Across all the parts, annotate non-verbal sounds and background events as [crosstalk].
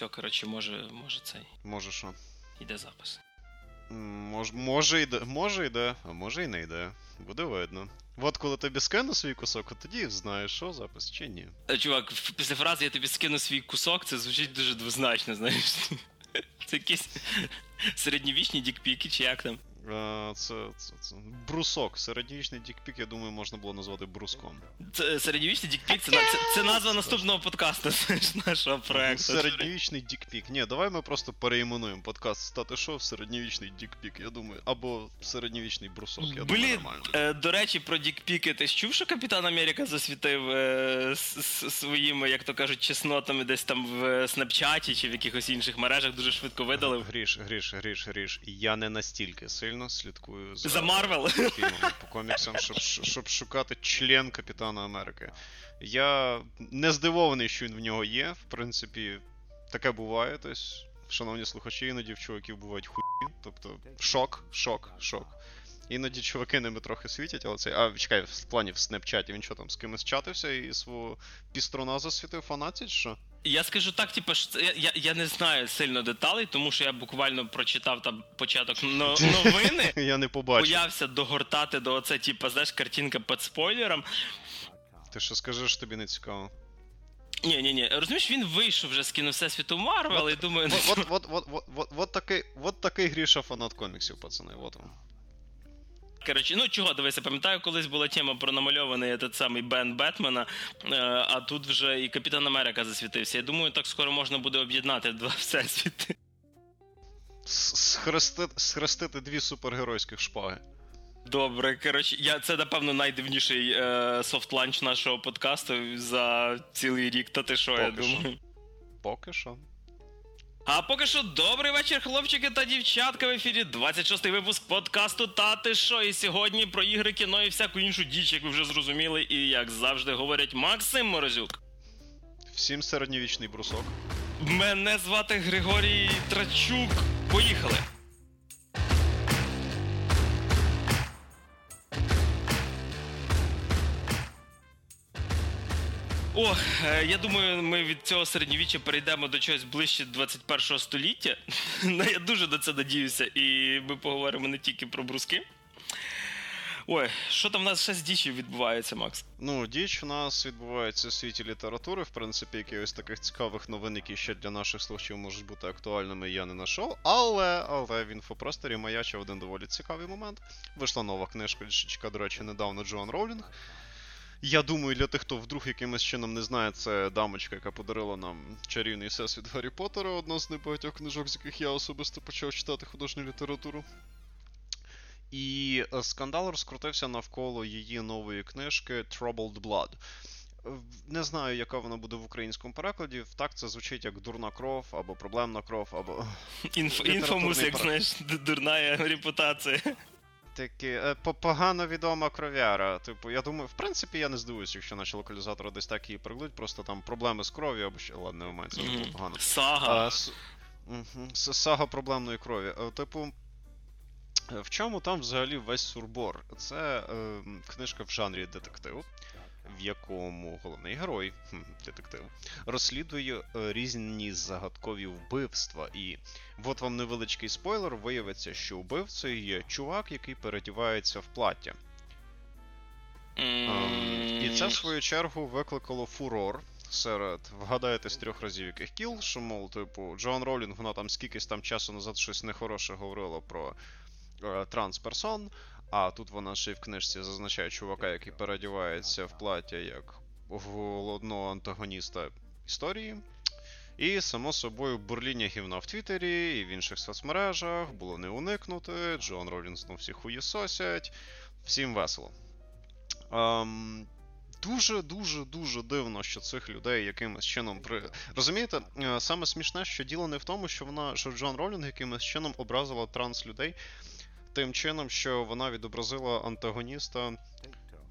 все, коротше, може, може цей. Може що? Іде запис. Мож, може йде, може йде, а може і не йде. Буде видно. От коли тобі скину свій кусок, от тоді знаєш, що запис чи ні. Е, Чувак, після фрази я тобі скину свій кусок, це звучить дуже двозначно, знаєш. [laughs] Це якісь [laughs] середньовічні дікпіки, чи як там. А, це, це, це брусок. Середньовічний дікпік, я думаю, можна було назвати бруском. Це середньовічний дікпік, це, це, це назва наступного подкасту, [laughs] нашого проекту. Середньовічний дікпік. Ні, давай ми просто переіменуємо подкаст стати шоу середньовічний дікпік, я думаю. Або середньовічний брусок, я думаю, Блін, нормально. е, до речі, про дікпіки. Ти ж чув, що Капітан Америка засвітив е, с- с- своїми, як то кажуть, чеснотами десь там в снапчаті чи в якихось інших мережах дуже швидко видалив. Гріш, гріш, гріш, гріш. Я не настільки сильно слідкую за, За Марвел. фільмами по коміксам, щоб, щоб шукати член Капітана Америки. Я не здивований, що він в нього є. В принципі, таке буває. Тобто, шановні слухачі, іноді в чуваків бувають хуї. Тобто, шок, шок, шок. Іноді чуваки ними трохи світять, але це. А чекай, в плані в снепчаті він що там з кимось чатився і свого піструна засвітив фанатять, що? Я скажу так, типу, що це, я, я, не знаю сильно деталей, тому що я буквально прочитав там початок но, новини. [laughs] Я не побачив. Боявся догортати до оце, типу, знаєш, картинка під спойлером. Ти що скажеш, тобі не цікаво. Ні, ні, ні. Розумієш, він вийшов вже з кіно Всесвіту Марвел, і думаю, ну, Вот, вот, вот, вот, вот, вот, такий, вот такий гріша фанат коміксів, пацани, вот вам. Коротше, ну чого, дивися, пам'ятаю, колись була тема про намальований этот самий Бен Бетмена, е, а тут вже і Капітан Америка засвітився. Я думаю, так скоро можна буде об'єднати два [laughs] всесвіти. Схрестити, схрестити дві супергеройських шпаги. Добре, коротше, я це напевно найдивніший е, софт-ланч нашого подкасту за цілий рік. Та ти що, я Поки що. думаю. Поки що. А поки що добрий вечір, хлопчики та дівчатка. В ефірі 26-й випуск подкасту Та ти що? І сьогодні про ігри, кіно і всяку іншу діч, як ви вже зрозуміли, і як завжди говорять Максим Морозюк. Всім середньовічний брусок. Мене звати Григорій Трачук. Поїхали. О, е, я думаю, ми від цього середньовіччя перейдемо до чогось ближче 21-го століття. [laughs] Ну, я дуже на це надіюся, і ми поговоримо не тільки про бруски. Ой, що там в нас ще з дічі відбувається, Макс? Ну, діч у нас відбувається у світі літератури, в принципі, якихось таких цікавих новин, які ще для наших слухачів можуть бути актуальними, я не знайшов. Але, але в інфопросторі маячив один доволі цікавий момент. Вийшла нова книжка, до речі, недавно Джоан Роулінг. Я думаю, для тих, хто вдруг якимось чином не знає, це дамочка, яка подарила нам чарівний всесвіт Гаррі Поттера, одна з небагатьох книжок, з яких я особисто почав читати художню літературу. І е, скандал розкрутився навколо її нової книжки Troubled Blood. Е, Не знаю, яка вона буде в українському перекладі. Так це звучить як дурна кров, або проблемна кров, або Інф, [laughs] інфомус, як знаєш, дурна репутація. Такі е, погано відома кров'яра. Типу, я думаю, в принципі, я не здивуюся, якщо наші локалізатори десь так її прикладуть, просто там проблеми з кров'ю, або ще ладно, не мається Мгм. mm погано. Сага. Сага проблемної крові. Е, Типу, е, в чому там взагалі весь сурбор? Це е, книжка в жанрі детектив, в якому головний герой, детектив, розслідує е, різні загадкові вбивства. І от вам невеличкий спойлер, виявиться, що вбивцею є чувак, який передівається в плаття. Ем, І це, в свою чергу, викликало фурор серед вгадаєте з трьох разів яких кіл, що, мов, типу, Джоан Ролінг, вона там скількись там часу назад щось нехороше говорила про е, трансперсон, а тут вона ще й в книжці зазначає чувака, який переодівається в плаття як головного антагоніста історії. І, само собою, бурління гівна в Твіттері і в інших соцмережах було не уникнути. Джон Ролінг знов всіх хуєсосять. Всім весело. Ем, дуже, дуже, дуже дивно, що цих людей якимось чином при. Розумієте, е, саме смішне, що діло не в тому, що вона, що Джон Ролінг якимось чином образила транс людей, тим чином, що вона відобразила антагоніста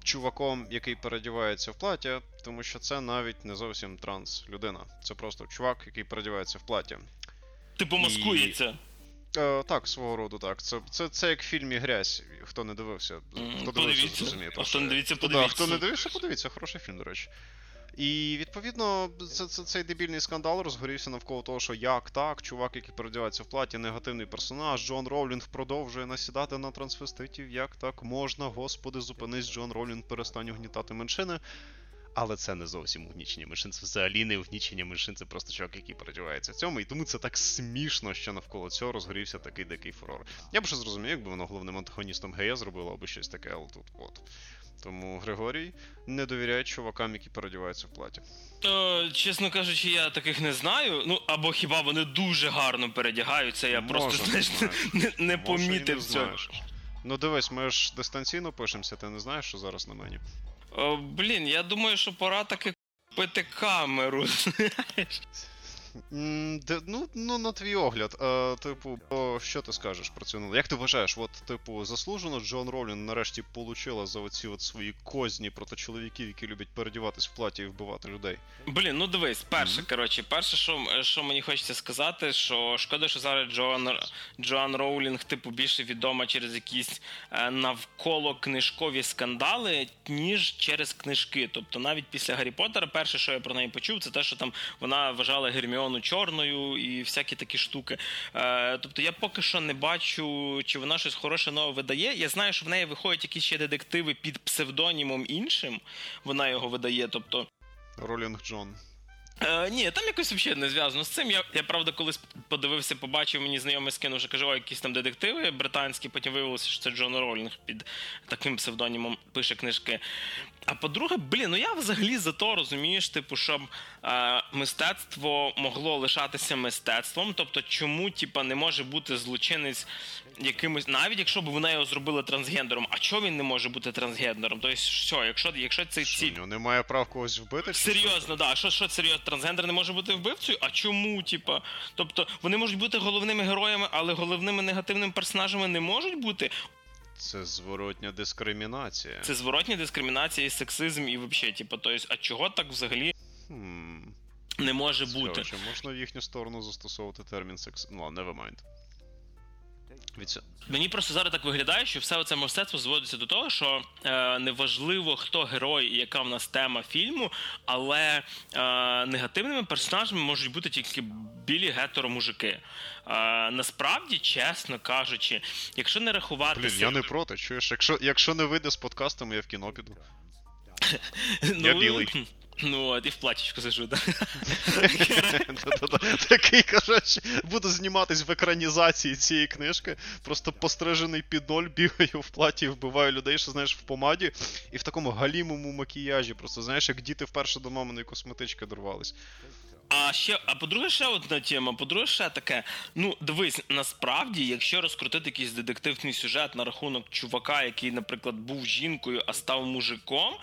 чуваком, який передівається в плаття, тому що це навіть не зовсім транс людина. Це просто чувак, який передівається в плаття. Типу маскується. Е, так, свого роду, так. Це, це, це як в фільмі Грязь. Хто не дивився, хто дивився, зрозуміє. Хто не я. дивиться, Да, подивіться. хто не дивився, подивіться, хороший фільм, до речі. І відповідно, це, це, цей дебільний скандал розгорівся навколо того, що як так, чувак, який переодягається в платі, негативний персонаж, Джон Роулінг продовжує насідати на трансвеститів. Як так можна? Господи, зупинись, Джон Роулінг, перестань угнітати меншини. Але це не зовсім угнічення меншин, це взагалі не угнічення меншин, це просто чувак, який переживається в цьому. І тому це так смішно, що навколо цього розгорівся такий дикий фурор. Я б ще зрозумів, якби воно головним антагоністом гея зробило або щось таке, але тут от. Тому Григорій не довіряє чувакам, які переодіваються в платі. Е, чесно кажучи, я таких не знаю. Ну або хіба вони дуже гарно передягаються, я Може, просто не знаєш, не, не помітив не цього. Ну дивись, ми ж дистанційно пишемося, ти не знаєш, що зараз на мені. О, блін, я думаю, що пора таки купити камеру. [laughs] знаєш. Ну, ну, на твій огляд, е, типу, о, що ти скажеш про цю? Як ти вважаєш, от, типу, заслужено Джон Ролін нарешті получила за оці от свої козні проти чоловіків, які люблять передіватись в платі і вбивати людей? Блін, ну дивись, перше, Мгм. коротше, перше, що, що мені хочеться сказати, що шкода, що зараз Джоан, Джоан Роулінг, типу, більше відома через якісь е, навколо книжкові скандали, ніж через книжки. Тобто навіть після Гаррі Поттера, перше, що я про неї почув, це те, що там вона вважала Герміону чорною і всякі такі штуки. Е, тобто я поки що не бачу, чи вона щось хороше нове видає. Я знаю, що в неї виходять якісь ще детективи під псевдонімом іншим. Вона його видає. Тобто. Ролінг Джон. Е, ні, там якось взагалі не зв'язано з цим. Я, я правда колись подивився, побачив, мені знайомий скинув, що каже, о, якісь там детективи британські, потім виявилося, що це Джон Ролінг під таким псевдонімом пише книжки. А по-друге, блін, ну я взагалі за то розумієш, типу, щоб е, мистецтво могло лишатися мистецтвом. Тобто, чому, типа, не може бути злочинець якимось, навіть якщо б вони його зробили трансгендером, а чого він не може бути трансгендером? Тобто, що, якщо, якщо це Що, ці. у нього немає прав когось вбити? Серйозно, да. Що, що серйозно, трансгендер не може бути вбивцею? А чому, типа? Тобто вони можуть бути головними героями, але головними негативними персонажами не можуть бути. Це зворотня дискримінація. Це зворотня дискримінація, і сексизм, і взагалі, типу, то есть, а чого так взагалі Хм. не може бути? Чи можна в їхню сторону застосовувати термін секс. Ну, ладно, never mind. Від Мені просто зараз так виглядає, що все це мистецтво зводиться до того, що е, неважливо, хто герой і яка в нас тема фільму, але е, негативними персонажами можуть бути тільки білі гетеро-мужики. Е, насправді, чесно кажучи, якщо не рахувати Блін, я не проти, чуєш, якщо, якщо не вийде з подкастом, я в кіно піду. [laughs] Я білий. [laughs] Ну, от і в платічку сижу. Да-да-да. Такий, коротше, буду зніматись в екранізації цієї книжки. Просто пострижений під ноль, бігаю в платі, вбиваю людей, що знаєш, в помаді, і в такому галімому макіяжі. Просто знаєш, як діти вперше до маминої косметички дорвались. А ще, а по-друге, ще одна тема. По-друге, ще таке. Ну, дивись, насправді, якщо розкрутити якийсь детективний сюжет на рахунок чувака, який, наприклад, був жінкою, а став мужиком,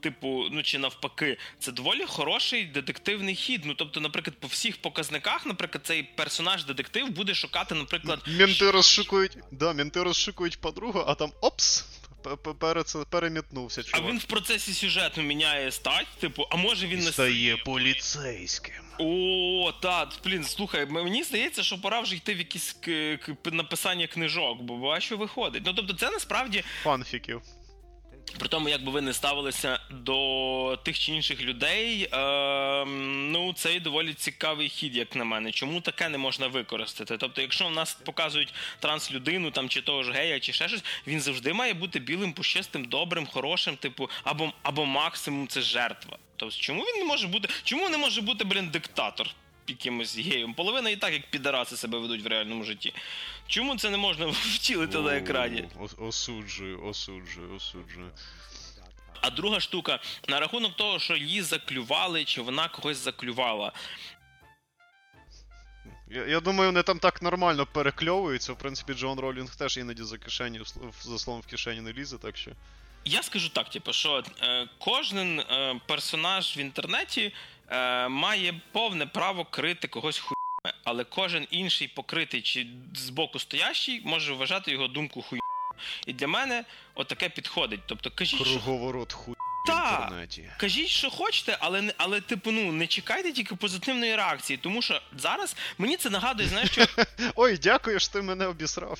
типу, ну чи навпаки, це доволі хороший детективний хід. Ну, тобто, наприклад, по всіх показниках, наприклад, цей персонаж детектив буде шукати, наприклад, Менти розшукують. Да, менти розшукують подругу, а там опс! Пере- Перемітнувся, а він в процесі сюжету міняє стать, типу, а може він не стає поліцейським. О, та, блін, слухай, мені здається, що пора вже йти в якісь к- к- написання книжок, бо бачу, виходить. Ну тобто, це насправді Фанфіків. При тому, як би ви не ставилися до тих чи інших людей, е, ну це і доволі цікавий хід, як на мене. Чому таке не можна використати? Тобто, якщо в нас показують транслюдину, там чи того ж гея, чи ще щось, він завжди має бути білим, пущистим, добрим, хорошим, типу, або, або максимум це жертва. Тобто, чому він не може бути? Чому не може бути, блін, диктатор? Якимось геєм. Половина і так, як підараси себе ведуть в реальному житті. Чому це не можна [laughs] втілити на екрані? Осуджую, осуджую, осуджую. А друга штука, на рахунок того, що її заклювали, чи вона когось заклювала. Я, я думаю, вони там так нормально перекльовуються. В принципі, Джон Ролінг теж іноді за кишені, за словом в кишені не лізе, так що. Я скажу так, типу, що е, кожен е, персонаж в інтернеті е, має повне право крити когось хуйне, але кожен інший покритий чи збоку стоящий може вважати його думку хуйню. І для мене отаке підходить. Тобто, кажіть, що, Круговорот хуй в Та! кажіть, що хочете, але але, типу, ну не чекайте тільки позитивної реакції, тому що зараз мені це нагадує, знаєш, що [laughs] Ой, дякую, що ти мене обісрав.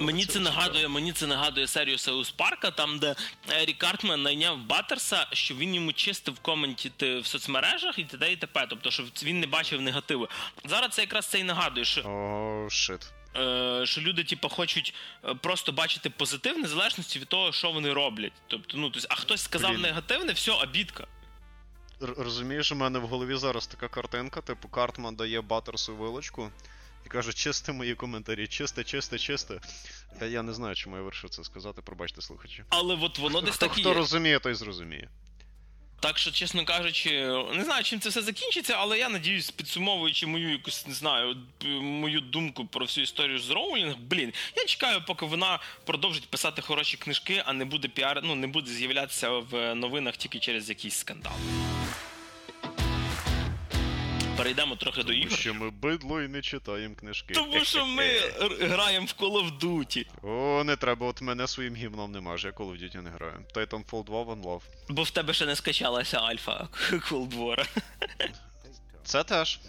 Мені це нагадує, мені це нагадує серію Сеус Парка, там де Ерік Картман найняв Баттерса, що він йому чистив коменті в соцмережах і т.д. і т.п. Тобто, що він не бачив негативу. Зараз це якраз це і нагадує, що. О, oh, шит. Е, що люди, типу, хочуть е, просто бачити позитив, незалежності від того, що вони роблять. Тобто, ну тобто, а хтось сказав Блін. негативне, все, обідка. Розумієш, у мене в голові зараз така картинка, типу, Картман дає Баттерсу вилочку і каже, чисти мої коментарі, чисти, чисти, чисти. Я, я не знаю, чому я вирішив це сказати, пробачте слухачі. Але от воно десь так Хто розуміє, той зрозуміє. Так що, чесно кажучи, не знаю, чим це все закінчиться, але я надіюсь, підсумовуючи мою якусь не знаю, мою думку про всю історію з Роулінг, блін, я чекаю, поки вона продовжить писати хороші книжки, а не буде піар, ну не буде з'являтися в новинах тільки через якийсь скандал перейдемо трохи до ігор. Що ми бидло і не читаємо книжки. Тому що ми [laughs] граємо в Call of Duty. О, не треба, от мене своїм гімном не маже, я Call of Duty не граю. Titanfall 2 One Love. Бо в тебе ще не скачалася альфа Cold War. Це теж.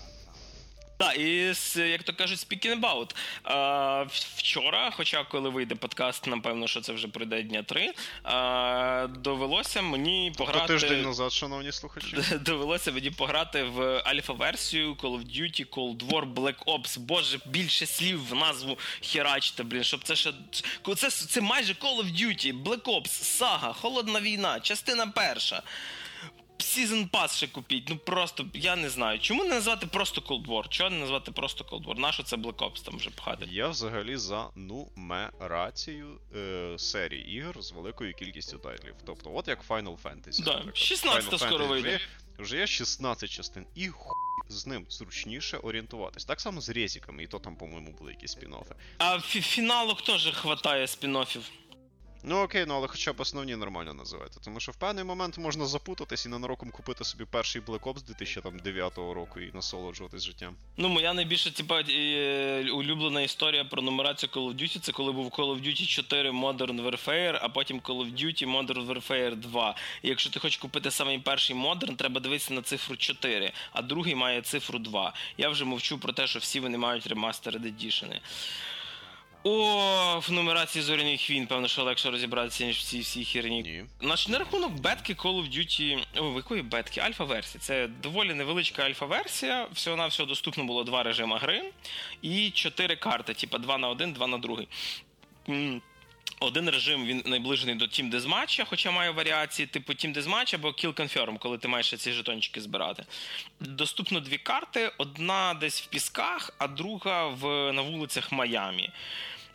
Так, і як то кажуть, speaking about. А, Вчора, хоча коли вийде подкаст, напевно, що це вже пройде дня три. А, довелося мені тобто пограти. тиждень назад, шановні слухачі. Довелося мені пограти в альфа-версію Call of Duty, Cold War, Black Ops. Боже, більше слів в назву херачте, блін, щоб це ще. Це, це майже Call of Duty, Black Ops, Сага, Холодна війна, частина перша. Season Pass ще купіть. Ну просто я не знаю. Чому не назвати просто Cold War? Чого не назвати просто Cold War? Нащо це Black Ops там вже пхати? Я взагалі за нумерацію е, серії ігор з великою кількістю тайтлів. Тобто, от як Final Fantasy. Да, 16 скоро вийде. Вже є 16 частин, і хуй з ним зручніше орієнтуватись. Так само з резиками, і то там, по-моєму, були якісь спін-оффи. А фіналок теж хватає спін-оффів. Ну окей, ну але хоча б основні нормально називайте. Тому що в певний момент можна запутатись і ненароком купити собі перший Black Ops 2009 року і насолоджуватись життям. Ну, моя найбільша типа е, улюблена історія про нумерацію Call of Duty це коли був Call of Duty 4 Modern Warfare, а потім Call of Duty Modern Warfare 2. І якщо ти хочеш купити самий перший Modern, треба дивитися на цифру 4, а другий має цифру 2. Я вже мовчу про те, що всі вони мають ремастеред едішени. О, в нумерації зоряних війн, певно, що легше розібратися, ніж в цій всій херні. Ні. Наш на рахунок бетки Call of Duty. О, якої бетки? Альфа-версія. Це доволі невеличка альфа-версія. Всього на всього доступно було два режими гри і чотири карти, типа 2 на 1, 2 на 2. Один режим він найближений до Team Deathmatch, хоча має варіації типу Team Deathmatch або Kill Confirm, коли ти маєш ці жетончики збирати. Доступно дві карти: одна десь в пісках, а друга в, на вулицях Майамі.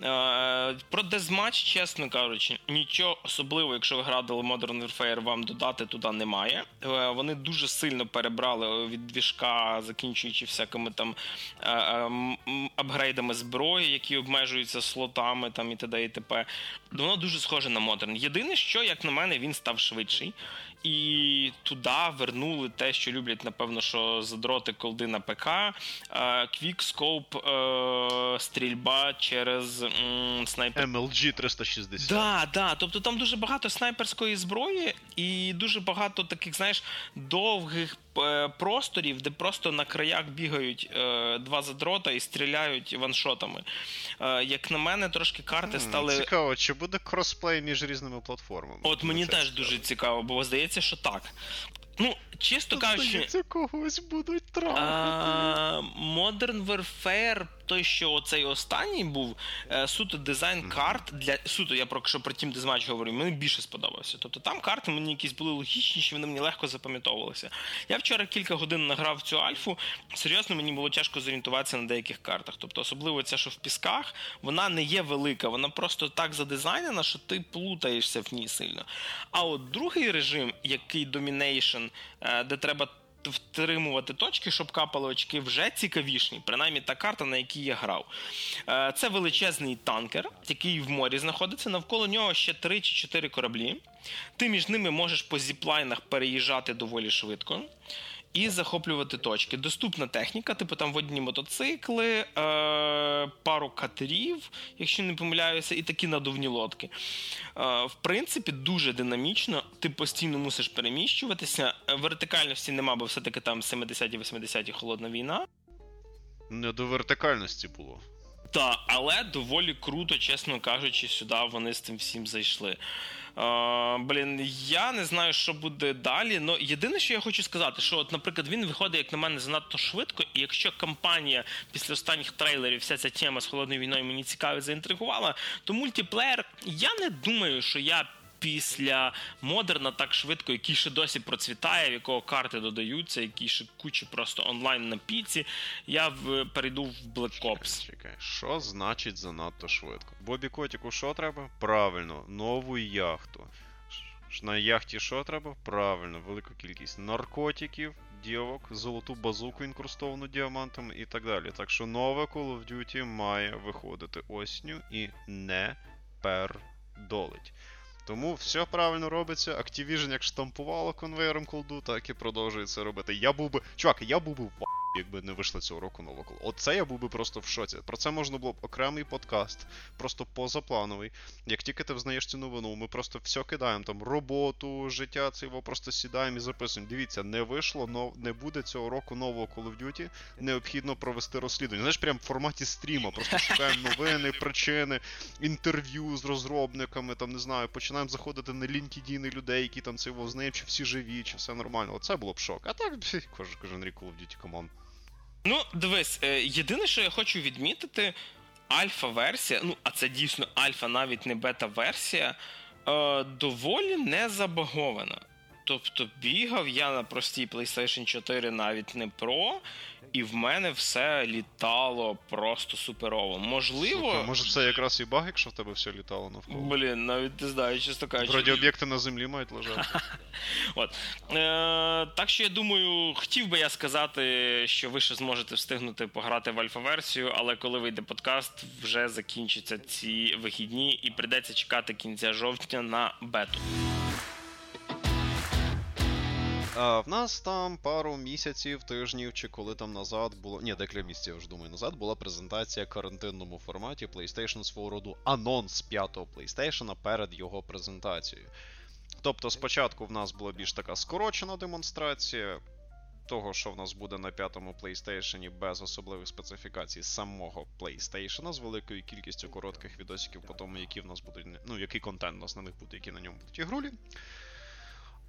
Е, про дезматч, чесно кажучи, нічого особливого, якщо ви грали Modern Warfare, вам додати туди немає. Е, вони дуже сильно перебрали від двіжка, закінчуючи всякими там е, апгрейдами зброї, які обмежуються слотами там і т.д. і т.п. Воно дуже схоже на Modern. Єдине, що, як на мене, він став швидший. І туди вернули те, що люблять, напевно, що задроти колди на ПК, квікскоп, стрільба через снайпер. MLG 360. Да, да. Тобто там дуже багато снайперської зброї і дуже багато таких, знаєш, довгих Е, просторів, де просто на краях бігають е, два задрота і стріляють ваншотами. Е, як на мене, трошки карти стали. Цікаво, чи буде кросплей між різними платформами? От мені теж цікаво. дуже цікаво, бо здається, що так. Ну, чисто кажучи. Когось будуть трапити. Modern Warfare, той, що оцей останній був, е, суто дизайн карт для. Суто, я про що про Team Deathmatch говорю, мені більше сподобався. Тобто там карти мені якісь були логічніші, вони мені легко запам'ятовувалися. Я вчора кілька годин награв цю альфу. Серйозно, мені було тяжко зорієнтуватися на деяких картах. Тобто, особливо ця, що в пісках, вона не є велика, вона просто так задизайнена, що ти плутаєшся в ній сильно. А от другий режим, який Domination, е, де треба втримувати точки, щоб капали очки, вже цікавішні. Принаймні та карта, на якій я грав. Е, це величезний танкер, який в морі знаходиться. Навколо нього ще 3 чи 4 кораблі. Ти між ними можеш по зіплайнах переїжджати доволі швидко і захоплювати точки. Доступна техніка, типу там водні мотоцикли, е, пару катерів, якщо не помиляюся, і такі надувні лодки. Е, В принципі, дуже динамічно. Ти постійно мусиш переміщуватися. Вертикальності нема, бо все-таки там 70-80-ті холодна війна. Не до вертикальності було. Так, але доволі круто, чесно кажучи, сюди вони з тим всім зайшли. Блін, я не знаю, що буде далі. Ну єдине, що я хочу сказати, що, от, наприклад, він виходить, як на мене, занадто швидко. І якщо кампанія після останніх трейлерів, вся ця тема з холодною війною мені цікаво заінтригувала, то мультиплеєр, я не думаю, що я після модерна так швидко, який ще досі процвітає, в якого карти додаються, який ще куча просто онлайн на піці. Я в, перейду в Black Ops. Чекай, що значить занадто швидко? Бобі Котіку що треба? Правильно, нову яхту. На яхті що треба? Правильно, велику кількість наркотиків, дівок, золоту базуку інкрустовану діамантами і так далі. Так що нове Call of Duty має виходити осінню і не пердолить. Тому все правильно робиться. Activision як штампувало конвейером колду, так і продовжує це робити. Я був би. Чувак, я був би в якби не вийшло цього року нова коло. Оце я був би просто в шоці. Про це можна було б окремий подкаст, просто позаплановий. Як тільки ти взнаєш цю новину, ми просто все кидаємо там роботу, життя цього просто сідаємо і записуємо. Дивіться, не вийшло, но не буде цього року нового Call of Duty. Необхідно провести розслідування. Знаєш, прямо в форматі стріма. Просто шукаємо новини, причини, інтерв'ю з розробниками, там не знаю, починаємо заходити на LinkedIn людей, які там цього знають, чи всі живі, чи все нормально. Оце було б шок. А так, [laughs] кожен рік Call of Duty, команд. Ну, дивись, е, єдине, що я хочу відмітити, альфа-версія, ну, а це дійсно альфа, навіть не бета-версія, е, доволі не забагована. Тобто бігав я на простій PlayStation 4 навіть не Pro, і в мене все літало просто суперово. Можливо. Слухай, може це якраз і баг, якщо в тебе все літало навколо. Блін, навіть не знаю, чесно кажучи. Вроді об'єкти на землі мають лежати. [laughs] От. Е, Так що я думаю, хотів би я сказати, що ви ще зможете встигнути пограти в альфа-версію, але коли вийде подкаст, вже закінчаться ці вихідні і прийдеться чекати кінця жовтня на бету. А, В нас там пару місяців, тижнів, чи коли там назад було. Ні, декілька місяців, вже думаю, назад була презентація в карантинному форматі PlayStation свого роду анонс п'ятого PlayStation перед його презентацією. Тобто, спочатку в нас була більш така скорочена демонстрація того, що в нас буде на п'ятому PlayStation без особливих специфікацій самого PlayStation, з великою кількістю коротких відосиків по тому, які в нас будуть, ну, який контент у нас на них буде, які на ньому будуть ігрулі.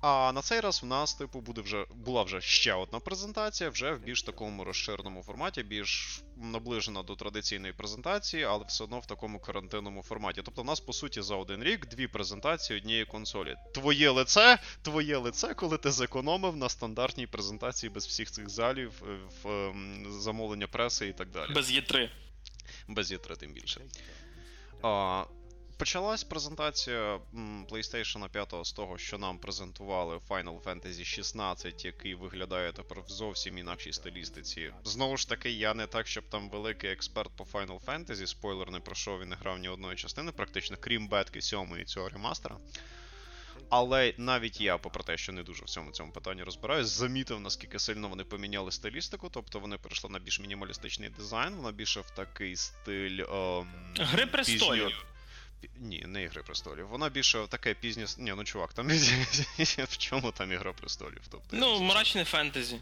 А на цей раз в нас, типу, буде вже була вже ще одна презентація, вже в більш такому розширеному форматі, більш наближена до традиційної презентації, але все одно в такому карантинному форматі. Тобто, в нас, по суті, за один рік дві презентації однієї консолі. Твоє лице, твоє лице, коли ти зекономив на стандартній презентації без всіх цих залів, е, в, ем, замовлення преси і так далі. Без Є3. Без Є3, тим більше. А, Почалась презентація PlayStation 5 з того, що нам презентували Final Fantasy 16, який виглядає тепер в зовсім інакшій стилістиці. Знову ж таки, я не так, щоб там великий експерт по Final Fantasy, спойлер не пройшов і не грав ні одної частини, практично, крім бетки 7 і цього ремастера. Але навіть я, попри те, що не дуже в цьому цьому питанні розбираюсь, замітив, наскільки сильно вони поміняли стилістику, тобто вони перейшли на більш мінімалістичний дизайн, вона більше в такий стиль. Ем, Гри престолів. Ні, не Ігри престолів. Вона більше таке пізнє. Ні, ну чувак, там [laughs] в чому там Ігра престолів? Тобто, Ну, мрачне фентезі.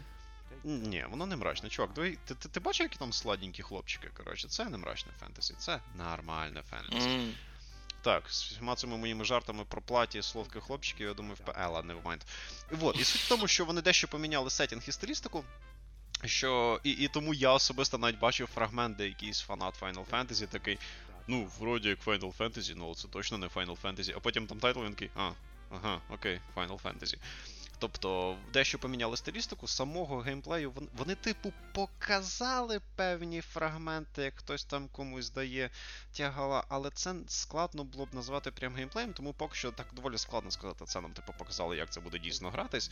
Ні, воно не мрачне. Чувак, ти, ти, ти бачив, які там сладенькі хлопчики, коротше, це не мрачне фентезі, це нормальне фентезі. Mm. Так, з всіма цими моїми жартами про платі солодких хлопчиків, я думаю, в ладно, nevermind. Вот, і суть в тому, що вони дещо поміняли сеттінг і стилістику. Що і і тому я особисто навіть бачив фрагмент, де якийсь фанат Final Fantasy такий ну, вроді як Final Fantasy, ну це точно не Final Fantasy. А потім там тайтл він такий, а, ага, окей, Final Fantasy. Тобто, дещо поміняли стилістику, самого геймплею вони, вони, типу, показали певні фрагменти, як хтось там комусь дає тягала, але це складно було б назвати прям геймплеєм, тому поки що так доволі складно сказати, це нам типу показали, як це буде дійсно гратись,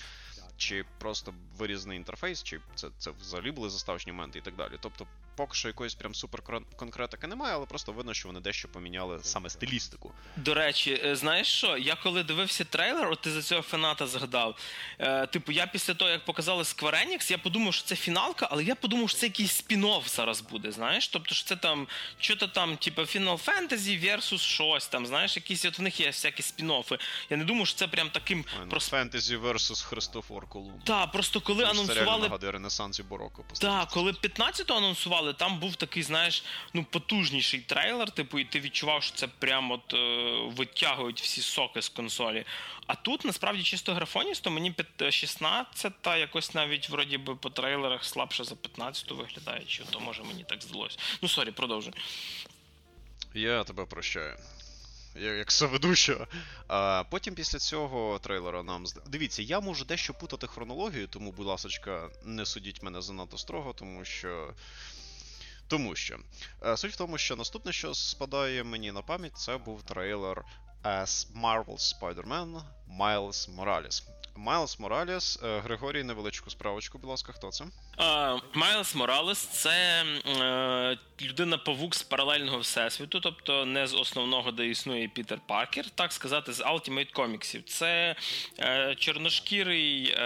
чи просто вирізний інтерфейс, чи це це взагалі були заставочні моменти і так далі. Тобто, поки що якоїсь прям супер конкретики немає, але просто видно, що вони дещо поміняли саме стилістику. До речі, е, знаєш що? Я коли дивився трейлер, от ти за цього фаната згадав. Е, Типу, я після того, як показали Square Enix, я подумав, що це фіналка, але я подумав, що це якийсь спін-офф зараз буде. Знаєш? Тобто, що це там що-то там, типу, Final Fantasy versus щось там, знаєш, якісь от в них є всякі спін-оффи. Я не думаю, що це прям таким просто. Фентезі versus Христофор Колумб. Так, просто коли Тому що Це реально анонсували нагадує Ренесанс і Бароко. так, коли 15-го анонсували, там був такий, знаєш, ну потужніший трейлер, типу, і ти відчував, що це прямо от е, витягують всі соки з консолі. А тут насправді чисто графоністо, мені 16-та якось навіть вроді би по трейлерах слабше за 15-ту виглядає, чи то може мені так здалося. Ну сорі, продовжуй. Я тебе прощаю. Як соведущого. А потім після цього трейлера нам Дивіться, я можу дещо путати хронологію, тому, будь ласочка, не судіть мене занадто строго, тому що. Тому що. Е, Суть в тому, що наступне, що спадає мені на пам'ять, це був трейлер as Marvel Spider-Man Miles Morales. Майлз Моралес, е, Григорій, невеличку справочку, будь ласка, хто це? Майлз Моралес це е, людина-павук з паралельного всесвіту, тобто не з основного, де існує Пітер Паркер, так сказати, з Ultimate коміксів. Це е, чорношкірий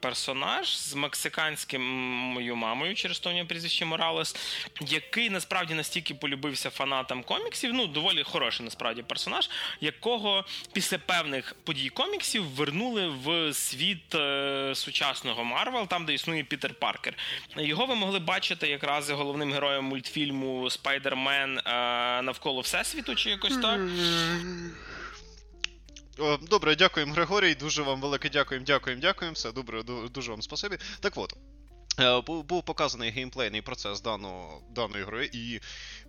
персонаж з мексиканською мамою, через то прізвище Моралес, який насправді настільки полюбився фанатам коміксів. Ну, доволі хороший насправді персонаж, якого після певних подій коміксів вернули в світ е, сучасного Марвел, там де існує Пітер Паркер. Його ви могли бачити якраз головним героєм мультфільму Спайдермен е, навколо Всесвіту, чи якось так. Добре, дякуємо, Григорій. Дуже вам велике дякуємо, дякуємо, дякуємо. Все добре, дуже вам спасибі. Так от. Е, бу- Був показаний геймплейний процес даного, даної гри, і,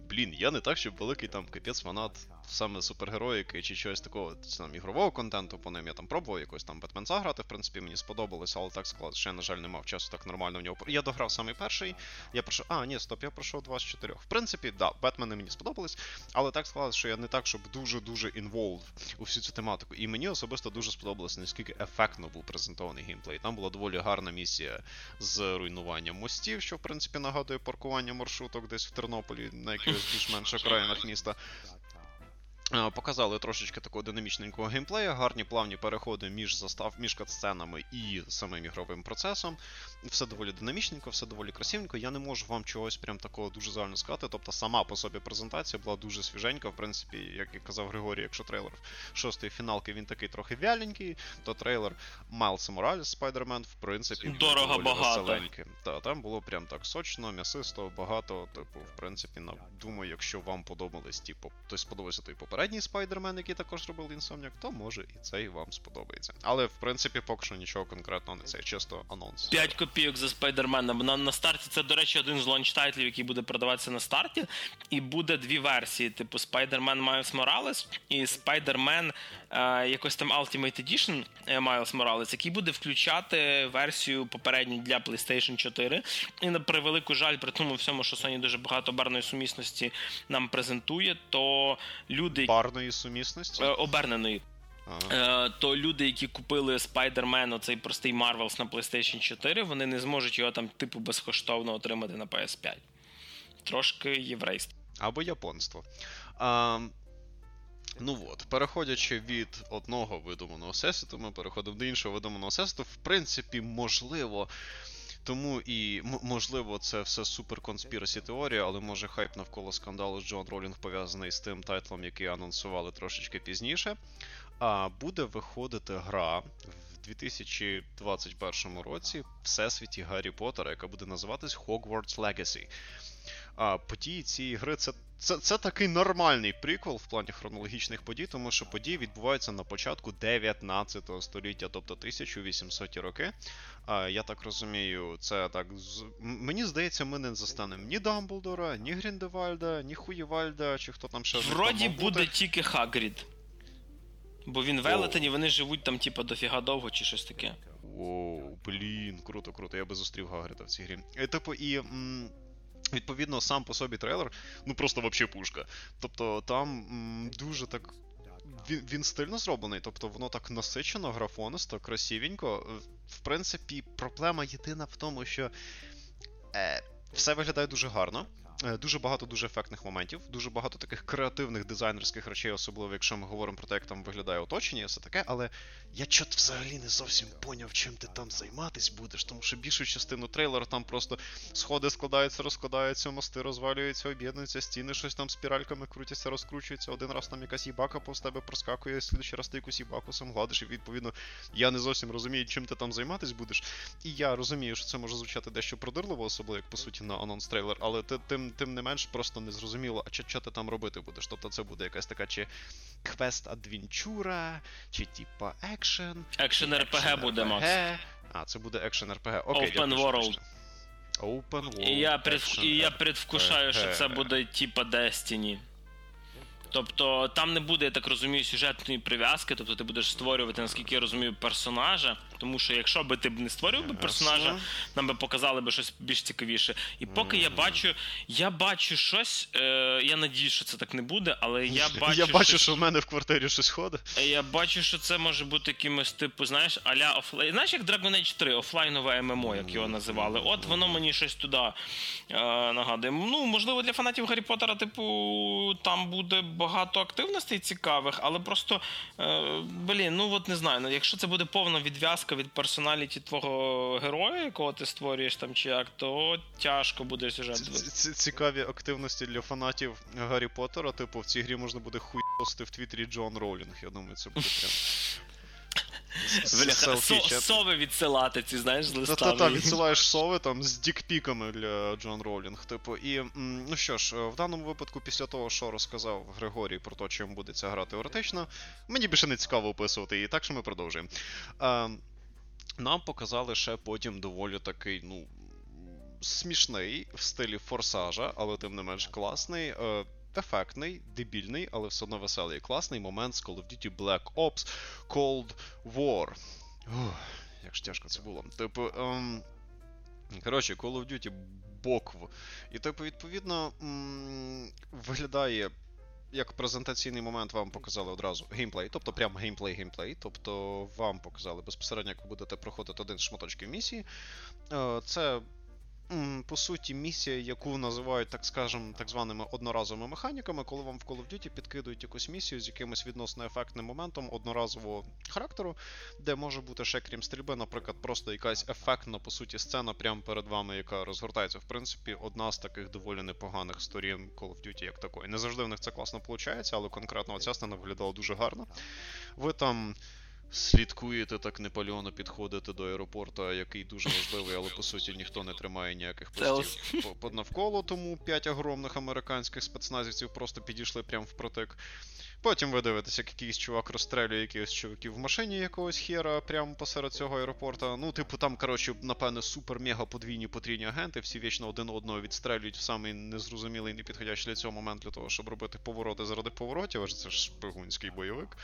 блін, я не так, щоб великий там капець фанат саме супергероїки чи чогось такого там, ігрового контенту по ним. Я там пробував якось там Бетменца грати, в принципі, мені сподобалося, але так склалося, що я, на жаль, не мав часу так нормально в нього. Я дограв самий перший, я пройшов. А, ні, стоп, я пройшов два з чотирьох. В принципі, да, Бетмени мені сподобались, але так склалося, що я не так, щоб дуже-дуже інволв у всю цю тематику. І мені особисто дуже сподобалося, наскільки ефектно був презентований геймплей. Там була доволі гарна місія з руйнуванням мостів, що в принципі нагадує паркування маршруток десь в Тернополі на якихось більш-менш окраїнах міста. Е, Показали трошечки такого динамічненького геймплея, гарні плавні переходи між застав, між катсценами і самим ігровим процесом. Все доволі динамічненько, все доволі красивенько. Я не можу вам чогось прям такого дуже загально сказати. Тобто сама по собі презентація була дуже свіженька. В принципі, як і казав Григорій, якщо трейлер шостої фіналки він такий трохи вяленький, то трейлер Майлса Моралес Spider-Man, в принципі, Дорого багато. Та там було прям так сочно, м'ясисто, багато. Типу, в принципі, на думаю, якщо вам подобались, типу, той сподобався той попередній Spider-Man, який також робив Insomniac, то може і цей вам сподобається. Але в принципі, поки що нічого конкретного не це, чисто анонс. 5 копійок за Спайдермена. На, на старті це, до речі, один з лонч-тайтлів, який буде продаватися на старті. І буде дві версії: типу Spider-Man Miles Morales і Spider-Man якось там Ultimate Edition е, Miles Morales, який буде включати версію попередню для PlayStation 4. І на превелику жаль, при тому всьому, що Sony дуже багато парної сумісності нам презентує, то люди Парної сумісності. е, оберненої. Ага. Е, то люди, які купили Spider-Man, оцей простий Marvels на PlayStation 4, вони не зможуть його там типу безкоштовно отримати на PS5. Трошки єврейство. Або японство. А, ну от, переходячи від одного видуманого всесвіту, ми переходимо до іншого видуманого всесвіту. В принципі, можливо. Тому і можливо це все супер conspiracy теорія, але може хайп навколо скандалу з Джоан Роулінг пов'язаний з тим тайтлом, який анонсували трошечки пізніше. А буде виходити гра в 2021 році в всесвіті Гаррі Поттера, яка буде називатись Hogwarts Legacy. А події цієї гри це, це, це такий нормальний приквел в плані хронологічних подій, тому що події відбуваються на початку 19 століття, тобто 1800 роки. А, я так розумію, це так. Мені здається, ми не застанемо ні Дамблдора, ні Гріндевальда, ні Хуєвальда, чи хто там ще там Вроді буде тільки Хагрід. Бо він велетень, і вони живуть там, типу, дофіга довго чи щось таке. Воу, блін, круто, круто. Я би зустрів Гагрида в цій грі. І, типу, і. М- Відповідно, сам по собі трейлер, ну просто вообще пушка. Тобто там м, дуже так. Він, він стильно зроблений, тобто воно так насичено, графонисто, красивенько. В принципі, проблема єдина в тому, що. Е, все виглядає дуже гарно. Е, дуже багато дуже ефектних моментів, дуже багато таких креативних дизайнерських речей, особливо якщо ми говоримо про те, як там виглядає оточення, і все таке. Але я чот взагалі не зовсім поняв, чим ти там займатись будеш, тому що більшу частину трейлера там просто сходи складаються, розкладаються, мости розвалюються, об'єднуються, стіни, щось там спіральками крутяться, розкручуються. Один раз там якась їбака повз тебе проскакує, слідчий раз ти якусь їбаку сам гладиш, і відповідно я не зовсім розумію, чим ти там займатись будеш. І я розумію, що це може звучати дещо продирливо, особливо як по суті на анонс трейлер, але тим тим не менш просто не зрозуміло, а що ти там робити будеш. Тобто це буде якась така чи квест адвенчура, чи типа екшен. Екшен РПГ буде, Макс. А, це буде екшен РПГ. Окей, Open World. Open World. І я, пред... і я предвкушаю, що це буде типа Destiny. Тобто там не буде, я так розумію, сюжетної прив'язки, тобто ти будеш створювати, наскільки я розумію, персонажа. Тому що якщо би ти б не створював би персонажа, нам би показали би щось більш цікавіше. І поки я бачу, я бачу щось. Е, Я надію, що це так не буде, але я [laughs] бачу. Я бачу, щось... що в мене в квартирі щось ходить. Я бачу, що це може бути якимось типу, знаєш, аля офлайн. Знаєш, як Dragon Age 3, офлайнове ММО, як його називали. От воно мені щось туди е, нагадує. Ну, можливо, для фанатів Гаррі Поттера, типу, там буде багато активностей цікавих, але просто е, блін, ну от не знаю. Ну, якщо це буде повна відв'язка від персоналіті твого героя, якого ти створюєш там чи як, то тяжко буде сюжет. Ц Цікаві активності для фанатів Гаррі Поттера. Типу, в цій грі можна буде хуйости в Твіттері Джон Роулінг. Я думаю, це буде прям. [laughs] Сови відсилати ці, знаєш, з листами. Та-та-та, відсилаєш сови там з дікпіками для Джон Роулінг. Типу, і ну що ж, в даному випадку, після того, що розказав Григорій про те, чим буде ця гра теоретично, мені більше не цікаво описувати її, так що ми продовжуємо. Нам показали ще потім доволі такий, ну. Смішний в стилі форсажа, але тим не менш класний. Е, ефектний, дебільний, але все одно веселий класний момент з Call of Duty Black Ops Cold War. Ух, як ж тяжко це було. Типу. Ем... Коротше, Call of Duty бокв. І, типу, відповідно, м- виглядає. Як презентаційний момент вам показали одразу геймплей, тобто прям геймплей-геймплей. Тобто вам показали безпосередньо, як ви будете проходити один з шматочків місії. Е, це по суті, місія, яку називають, так скажем, так званими одноразовими механіками, коли вам в Call of Duty підкидують якусь місію з якимось відносно ефектним моментом одноразового характеру, де може бути ще крім стрільби, наприклад, просто якась ефектна, по суті, сцена прямо перед вами, яка розгортається. В принципі, одна з таких доволі непоганих сторін Call of Duty як такої. Не завжди в них це класно виходить, але конкретно оця сцена виглядала дуже гарно. Ви там слідкуєте так непальоно підходите до аеропорту, який дуже важливий, але по суті ніхто не тримає ніяких постів навколо, тому п'ять огромних американських спецназівців просто підійшли прямо впротик. Потім ви дивитеся, як якийсь чувак розстрелює якихось чуваків в машині якогось хера прямо посеред цього аеропорта. Ну, типу, там, коротше, напевне, супер-мега подвійні потрійні агенти, всі вічно один одного відстрелюють в самий незрозумілий непідходящий для цього момент для того, щоб робити повороти заради поворотів, аж це ж шпигунський бойовик.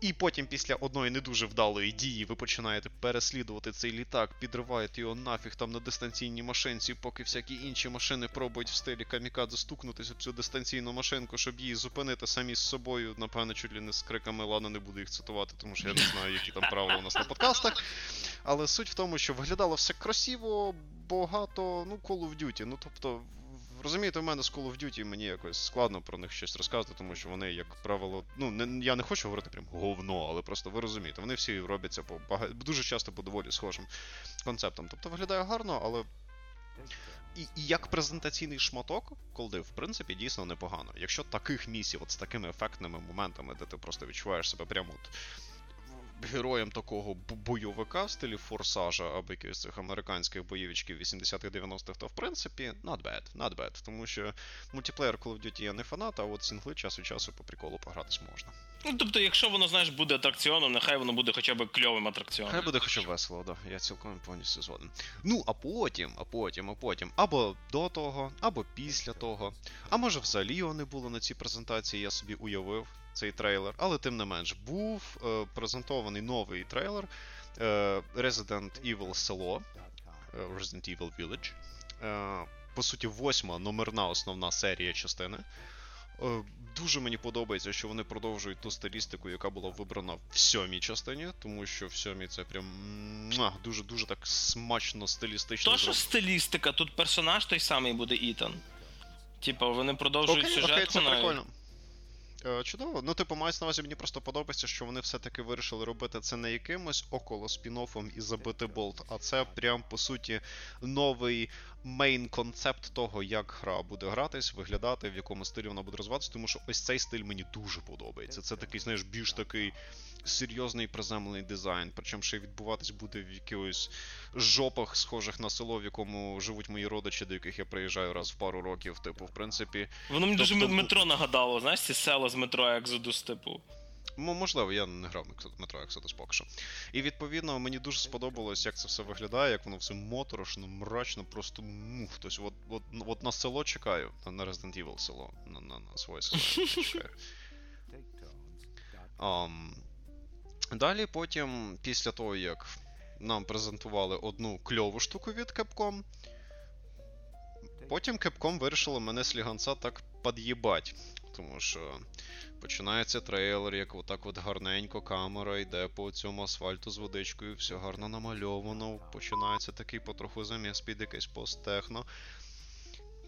І потім, після одної не дуже вдалої дії, ви починаєте переслідувати цей літак, підриваєте його нафіг там на дистанційній машинці, поки всякі інші машини пробують в стилі камікадзе стукнутися в цю дистанційну машинку, щоб її зупинити самі з собою. Напевно, чуть ли не з криками, ладно, не буду їх цитувати, тому що я не знаю, які там правила у нас на подкастах. Але суть в тому, що виглядало все красиво, багато, ну, Call of Duty. Ну, тобто, розумієте, в мене з Call of Duty мені якось складно про них щось розказувати, тому що вони, як правило, ну не я не хочу говорити прям говно, але просто ви розумієте, вони всі робляться по дуже часто по доволі схожим концептам. Тобто виглядає гарно, але. І, і як презентаційний шматок, колди, в принципі, дійсно непогано. Якщо таких місій, от з такими ефектними моментами, де ти просто відчуваєш себе прямо от героєм такого бойовика в стилі форсажа або якихось цих американських бойовичків 80-х-90-х, то в принципі not bad, not bad. Тому що мультиплеєр Call of Duty я не фанат, а от сінгли час від часу по приколу погратись можна. Ну, тобто, якщо воно, знаєш, буде атракціоном, нехай воно буде хоча б кльовим атракціоном. Хай буде хоча б весело, да. Я цілком повністю згоден. Ну, а потім, а потім, а потім, або до того, або після того. А може взагалі його не було на цій презентації, я собі уявив цей трейлер, але тим не менш був е, презентований новий трейлер е, Resident Evil село, Resident Evil Village. Е, по суті, восьма номерна основна серія частини. Е, дуже мені подобається, що вони продовжують ту стилістику, яка була вибрана в сьомій частині, тому що в сьомій це прям дуже дуже так смачно стилістично. То, що стилістика, тут персонаж той самий буде Ітан. Типа, вони продовжують окей, сюжет. Окей, це прикольно. Е, чудово. Ну, типу, мається на увазі, мені просто подобається, що вони все-таки вирішили робити це не якимось около спін-оффом і забити болт, а це прям по суті новий мейн-концепт того, як гра буде гратись, виглядати, в якому стилі вона буде розвиватися, тому що ось цей стиль мені дуже подобається. Це такий, знаєш, більш такий серйозний приземлений дизайн. Причому ще відбуватись буде в якихось жопах, схожих на село, в якому живуть мої родичі, до яких я приїжджаю раз в пару років. Типу, в принципі. Воно мені тобто... дуже метро нагадало, знаєш, ці села з метро Екзодус, типу. Можливо, я не грав метро Exodus поки що. І відповідно мені дуже сподобалось, як це все виглядає, як воно все моторошно, мрачно, просто мух. Тобто, от, от, от на село чекаю, на Resident Evil село, на на, на своє село чекаю. Um, Далі потім, після того, як нам презентували одну кльову штуку від Capcom, потім Capcom вирішили мене сліганця так під'їбать. Тому що починається трейлер, як отак от гарненько камера йде по цьому асфальту з водичкою, все гарно намальовано. Починається такий потроху заміс під якийсь посттехно.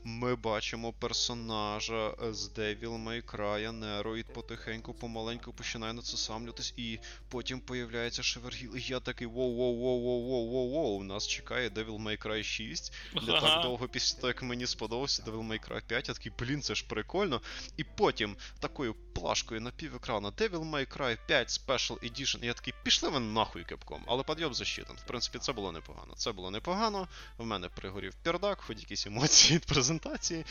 Ми бачимо персонажа з Devil May Cry, Нероїд потихеньку, помаленьку починає на це самлютись, і потім появляється Шевергіл. І я такий воу воу воу воу воу воу воу У нас чекає Devil May Cry 6. Не ага. так довго після того, як мені сподобався Devil May Cry 5, я такий, блін, це ж прикольно. І потім такою плашкою на пів екрана Devil May Cry 5 Special Edition. І я такий, пішли ви нахуй кепком, але підйом защитан. В принципі, це було непогано. Це було непогано. В мене пригорів пердак, хоч якісь емоції [laughs] від презентації.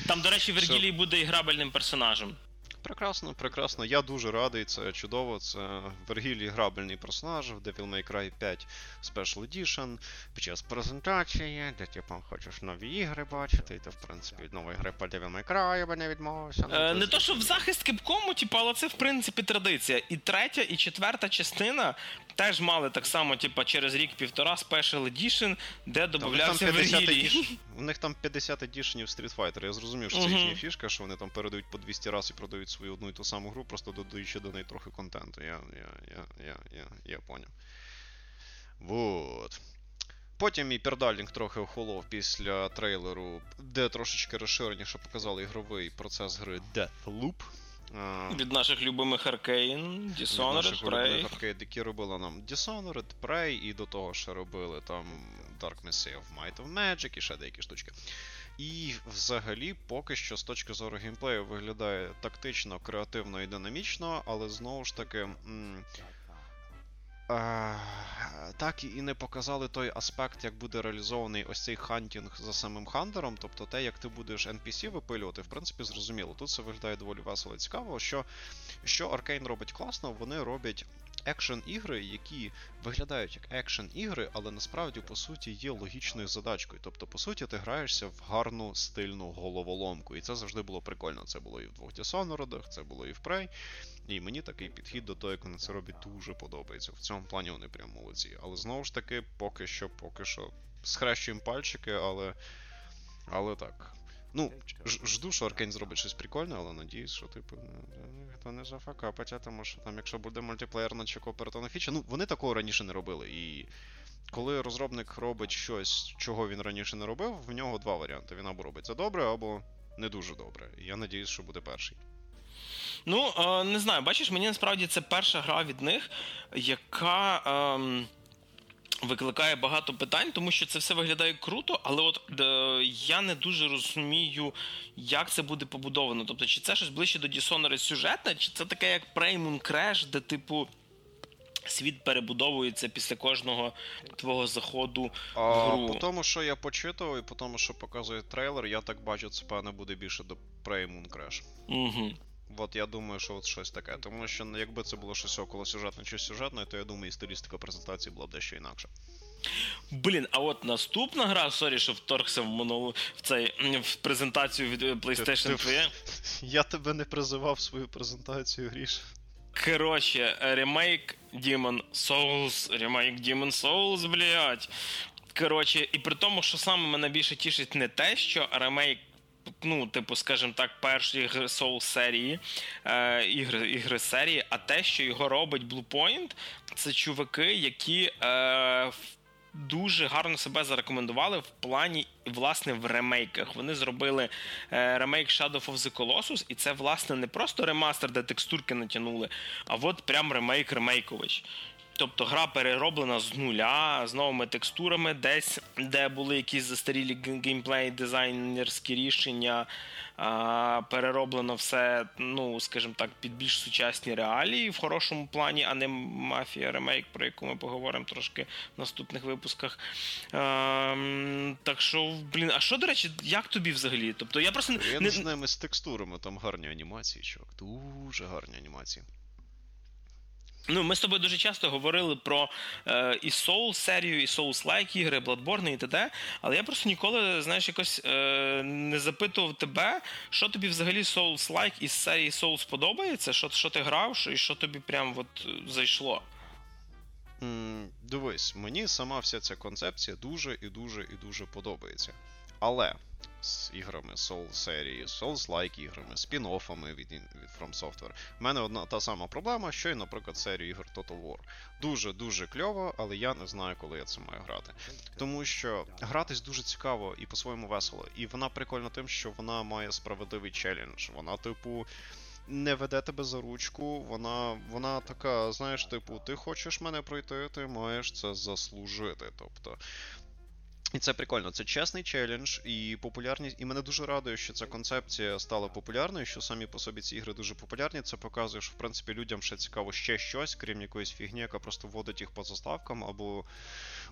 Там, до речі, Вергілій буде іграбельним персонажем. Прекрасно, прекрасно. Я дуже радий, це чудово. Це Вергілій грабельний персонаж в Devil May Cry 5 Special Edition. Під час презентації, де типу, хочеш нові ігри бачити, і то, в принципі, нові гри по Devil May Cry би не відмовився. Ну, е, не то, що в захист Кепкому, типу, але це в принципі традиція. І третя, і четверта частина теж мали так само, типу, через рік-півтора Special Edition, де додавався Вергілій. У них там 50 едішенів Street Fighter. Я зрозумів, що це їхня фішка, що вони там передають по 200 разів і продають свою одну і ту саму гру, просто додаючи до неї трохи контенту. Я я, я, я, я, я поняв. Вот. Потім і пердалінг трохи охолов після трейлеру, де трошечки розширеніше показали ігровий процес гри Deathloop. Від наших любимих Arcane, Dishonored, Prey. Arcade, які робили нам Dishonored, Prey, і до того ще робили там Dark Messiah of Might of Magic і ще деякі штучки. І взагалі, поки що з точки зору геймплею виглядає тактично, креативно і динамічно, але знову ж таки. М- так і не показали той аспект, як буде реалізований ось цей hunting за самим хантером, тобто те, як ти будеш NPC випилювати, в принципі, зрозуміло. Тут це виглядає доволі весело і цікаво, що що Arkane робить класно, вони роблять екшен-ігри, які виглядають як екшен-ігри, але насправді, по суті, є логічною задачкою. Тобто, по суті, ти граєшся в гарну стильну головоломку. І це завжди було прикольно. Це було і в двох Dishonored, це було і в Prey. І мені такий підхід до того, як вони це роблять, дуже подобається. В цьому плані вони прям молодці. Але знову ж таки, поки що, поки що схрещуємо пальчики, але. Але так. Ну, жду, що Аркейн зробить щось прикольне, але надіюсь, що, типу, ніхто не зафакапить, тому що там, якщо буде мультиплеєрна чи кооперативна фіча, ну, вони такого раніше не робили. І коли розробник робить щось, чого він раніше не робив, в нього два варіанти. Він або робить це добре, або не дуже добре. І я надіюсь, що буде перший. Ну, е, не знаю, бачиш, мені насправді це перша гра від них, яка. Е, Викликає багато питань, тому що це все виглядає круто, але от е, я не дуже розумію, як це буде побудовано. Тобто, чи це щось ближче до Dishonored сюжетне, чи це таке як Prey Crash, де, типу, світ перебудовується після кожного твого заходу а, в гру? По тому, що я почитав, і по тому, що показує трейлер, я так бачу, це певне буде більше до Prey Crash. Угу. От я думаю, що от щось таке. Тому що ну, якби це було щось около сюжетне чи сюжетне, то я думаю, і стилістика презентації була б дещо інакша. Блін, а от наступна гра, сорі, що вторгся в монолог цей в презентацію від е, PlayStation 3. [laughs] Я тебе не призивав свою презентацію, Гріш. Коротше, ремейк Demon's Souls, ремейк Demon's Souls, блядь. Коротше, і при тому, що саме мене більше тішить не те, що ремейк ну, типу, скажімо так, перші ігри Soul серії, е, ігри ігри серії, а те, що його робить Bluepoint, це чуваки, які. Е, Дуже гарно себе зарекомендували в плані, власне, в ремейках. Вони зробили е, ремейк Shadow of the Colossus, і це, власне, не просто ремастер, де текстурки натягнули, а от прям ремейк ремейкович. Тобто гра перероблена з нуля, з новими текстурами, десь де були якісь застарілі геймплей, дизайнерські рішення. Перероблено все, ну, скажімо так, під більш сучасні реалії в хорошому плані, а не мафія ремейк, про яку ми поговоримо трошки в наступних випусках. Так що, блін, а що, до речі, як тобі взагалі? Тобто я просто Я не знаю з текстурами, там гарні анімації, чувак. Дуже гарні анімації. Ну, ми з тобою дуже часто говорили про е, і Soul серію, і Souls-like ігри, Bloodborne і т.д., але я просто ніколи, знаєш, якось е, не запитував тебе, що тобі взагалі Souls-like із серії Souls подобається, що що ти грав, і що тобі прям от зайшло. Mm, дивись, мені сама вся ця концепція дуже і дуже і дуже подобається. Але з іграми Soul серії, Souls-like іграми, спін-оффами від від From Software. У мене одна та сама проблема, що й, наприклад, серію ігор Total War. Дуже-дуже кльово, але я не знаю, коли я це маю грати. Тому що гратись дуже цікаво і по-своєму весело. І вона прикольна тим, що вона має справедливий челендж. Вона, типу. Не веде тебе за ручку, вона вона така, знаєш, типу, ти хочеш мене пройти, ти маєш це заслужити. Тобто і це прикольно, це чесний челендж і популярність. І мене дуже радує, що ця концепція стала популярною, що самі по собі ці ігри дуже популярні. Це показує, що в принципі людям ще цікаво ще щось, крім якоїсь фігні, яка просто вводить їх по заставкам, або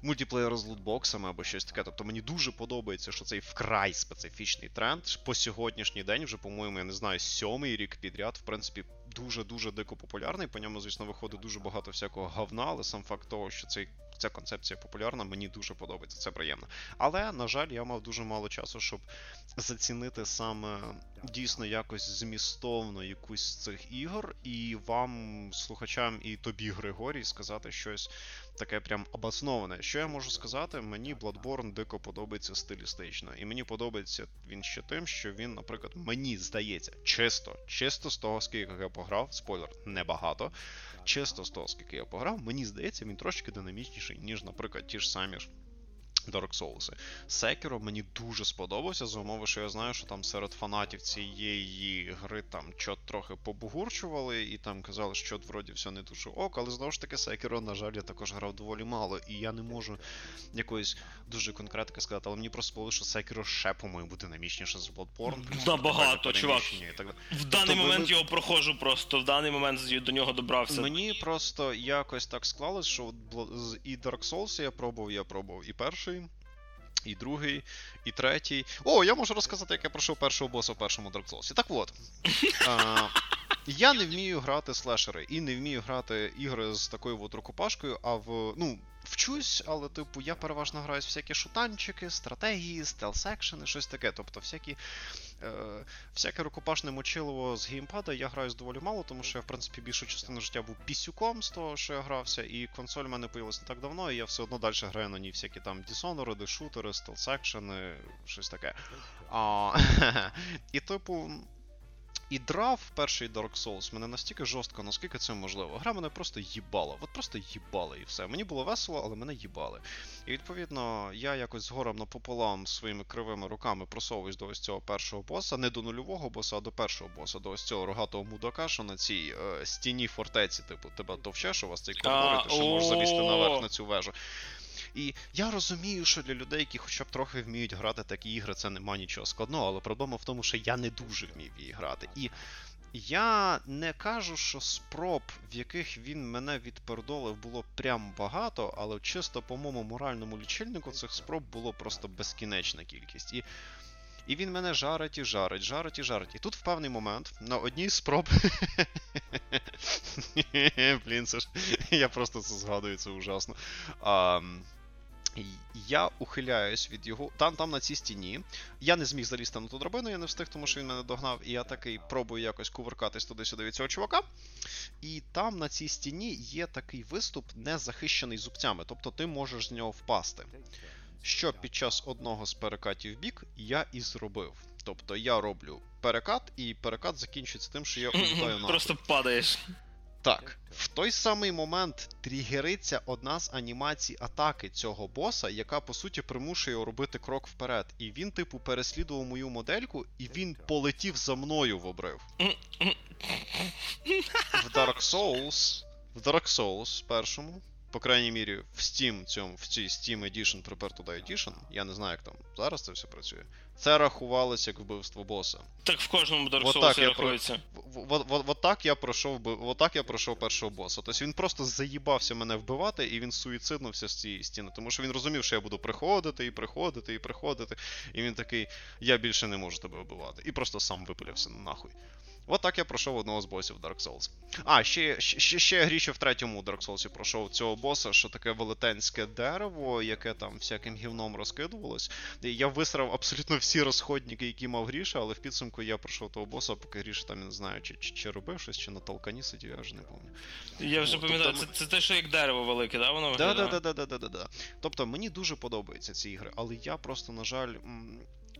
мультиплеєр з лутбоксами, або щось таке. Тобто мені дуже подобається, що цей вкрай специфічний тренд по сьогоднішній день, вже, по-моєму, я не знаю, сьомий рік підряд, в принципі, дуже-дуже дико популярний. По ньому, звісно, виходить дуже багато всякого говна, але сам факт того, що цей ця концепція популярна, мені дуже подобається, це приємно. Але, на жаль, я мав дуже мало часу, щоб зацінити саме дійсно якось змістовно якусь з цих ігор, і вам, слухачам, і тобі, Григорій, сказати щось таке прям обосноване. Що я можу сказати? Мені Bloodborne дико подобається стилістично. І мені подобається він ще тим, що він, наприклад, мені здається, чисто, чисто з того, скільки я пограв, спойлер, небагато чисто з того, скільки я пограв, мені здається, він трошки динамічніший, ніж, наприклад, ті ж самі ж Dark Souls. Sekiro мені дуже сподобався, за умови, що я знаю, що там серед фанатів цієї гри там чот трохи побугурчували, і там казали, що вроді все не дуже ок, але знову ж таки, Sekiro, на жаль, я також грав доволі мало, і я не можу якоїсь дуже конкретики сказати, але мені просто було, що Sekiro ще, по-моєму, динамічніше з Bloodborne. Набагато, чувак. Так... В даний тобто, момент ви... його проходжу просто, в даний момент до нього добрався. Мені просто якось так склалось, що і Dark Souls я пробував, я пробував і перший і другий, і третій. О, я можу розказати, як я пройшов першого боса в першому Dark Souls. Так от. А, Я не вмію грати слешери і не вмію грати ігри з такою от рукопашкою, а в. ну, вчусь, але, типу, я переважно граю всякі шутанчики, стратегії, стелс-екшени, щось таке. Тобто, всякі, е, всяке рукопашне мочилово з геймпада я граю доволі мало, тому що я, в принципі, більшу частину життя був пісюком з того, що я грався, і консоль в мене появилась не так давно, і я все одно далі граю на ній всякі там дісонори, шутери, стелс-екшени, щось таке. А, [laughs] І, типу. І драв перший Dark Souls мене настільки жорстко, наскільки це можливо. Гра мене просто їбала. От просто їбала і все. Мені було весело, але мене їбали. І відповідно, я якось згором напополам своїми кривими руками просовуюсь до ось цього першого боса, не до нульового боса, а до першого боса, до ось цього рогатого мудака, що на цій е, стіні фортеці, типу, тебе товче, що у вас цей коридор, і ти ще можеш залізти наверх на цю вежу. І я розумію, що для людей, які хоча б трохи вміють грати такі ігри, це нема нічого складного, але проблема в тому, що я не дуже вмів її грати. І я не кажу, що спроб, в яких він мене відпердолив, було прям багато, але чисто по моєму моральному лічильнику цих спроб було просто безкінечна кількість. І і він мене жарить і жарить, жарить і жарить. І тут в певний момент на одній спроб. [laughs] Блін, це ж я просто це згадую, це ужасно. А, я ухиляюсь від його. Там там на цій стіні. Я не зміг залізти на ту драбину, я не встиг, тому що він мене догнав. І я такий пробую якось кувыркатись туди-сюди від цього чувака. І там на цій стіні є такий виступ, не захищений зубцями. Тобто ти можеш з нього впасти. що під час одного з перекатів в бік я і зробив. Тобто я роблю перекат, і перекат закінчується тим, що я улітаю [laughs] нахуй. Просто падаєш. Так, в той самий момент тригериться одна з анімацій атаки цього боса, яка по суті примушує його робити крок вперед. І він, типу, переслідував мою модельку, і він полетів за мною в обрив. В Dark Souls. В Dark Souls першому. По крайній мірі, в Steam цьому, в цій Steam Edition Prepare to Die Edition, я не знаю, як там зараз це все працює. Це рахувалося як вбивство боса. Так в кожному Dark Souls так я рахується. От так я пройшов. От так я пройшов першого боса. Тобто він просто заїбався мене вбивати, і він суїциднувся з цієї стіни. Тому що він розумів, що я буду приходити і приходити, і приходити. І він такий, я більше не можу тебе вбивати. І просто сам випилився нахуй. От так я пройшов одного з босів Dark Souls. А, ще ще, ще гріше в третьому Dark Souls пройшов цього боса, що таке велетенське дерево, яке там всяким гівном розкидувалось. Я висрав абсолютно всі розходники, які мав Гріша, але в підсумку я пройшов того боса, поки Гріша там я не знаю, чи, чи, чи робив щось, чи на толкані сидів, я вже не пам'ятаю. Я вже пам'ятаю, тобто це, це те, що як дерево велике, да? Воно Да, да, да, да, да, да, да. Тобто мені дуже подобаються ці ігри, але я просто, на жаль,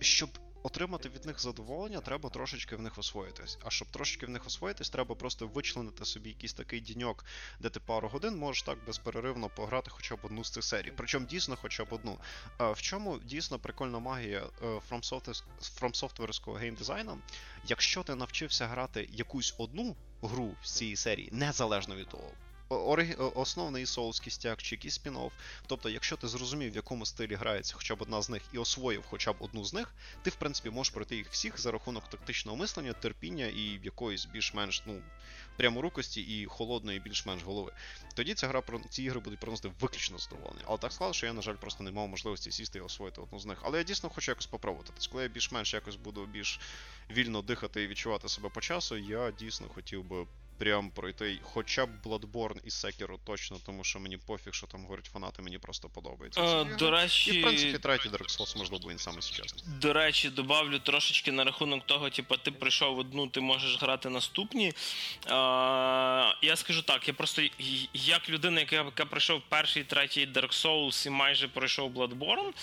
щоб отримати від них задоволення, треба трошечки в них освоїтись. А щоб трошечки в них освоїтись, треба просто вичленити собі якийсь такий діньок, де ти пару годин можеш так безперервно пограти хоча б одну з цих серій. Причому дійсно хоча б одну. В чому дійсно прикольна магія Software- геймдизайну? Якщо ти навчився грати якусь одну гру з цієї серії, незалежно від того. Основний Souls кістяк чи якийсь спін-офф. Тобто, якщо ти зрозумів, в якому стилі грається хоча б одна з них і освоїв хоча б одну з них, ти в принципі можеш пройти їх всіх за рахунок тактичного мислення, терпіння і якоїсь більш-менш ну пряморукості і холодної більш-менш голови. Тоді ця гра ці ігри будуть приносити виключно задоволення. Але так склалося, що я, на жаль, просто не мав можливості сісти і освоїти одну з них. Але я дійсно хочу якось попробувати. Тобто, коли я більш-менш якось буду більш вільно дихати і відчувати себе по часу, я дійсно хотів би. Прям пройти хоча б Bloodborne і Sekiro точно, тому що мені пофіг, що там говорять фанати, мені просто подобається. А, ігри. до І в принципі третій Dark Souls, можливо, він саме сучасний. До речі, добавлю трошечки на рахунок того, типу, ти пройшов одну, ти можеш грати наступні. А, я скажу так, я просто як людина, яка, яка пройшов перший, третій Dark Souls і майже пройшов Bloodborne,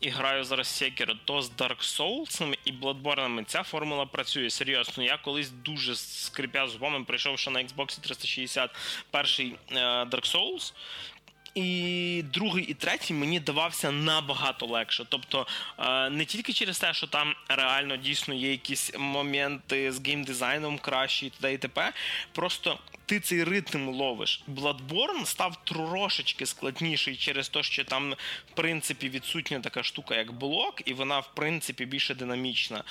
і граю зараз Sekiro, то з Dark Souls і Bloodborne ця формула працює серйозно. Я колись дуже скрипя зубами прийшов ще на Xbox 360 перший е, Dark Souls. І другий і третій мені давався набагато легше. Тобто е, не тільки через те, що там реально дійсно є якісь моменти з геймдизайном кращі і т.д. і т.п. Просто ти цей ритм ловиш. Bloodborne став трошечки складніший через те, що там, в принципі, відсутня така штука, як блок, і вона, в принципі, більше динамічна.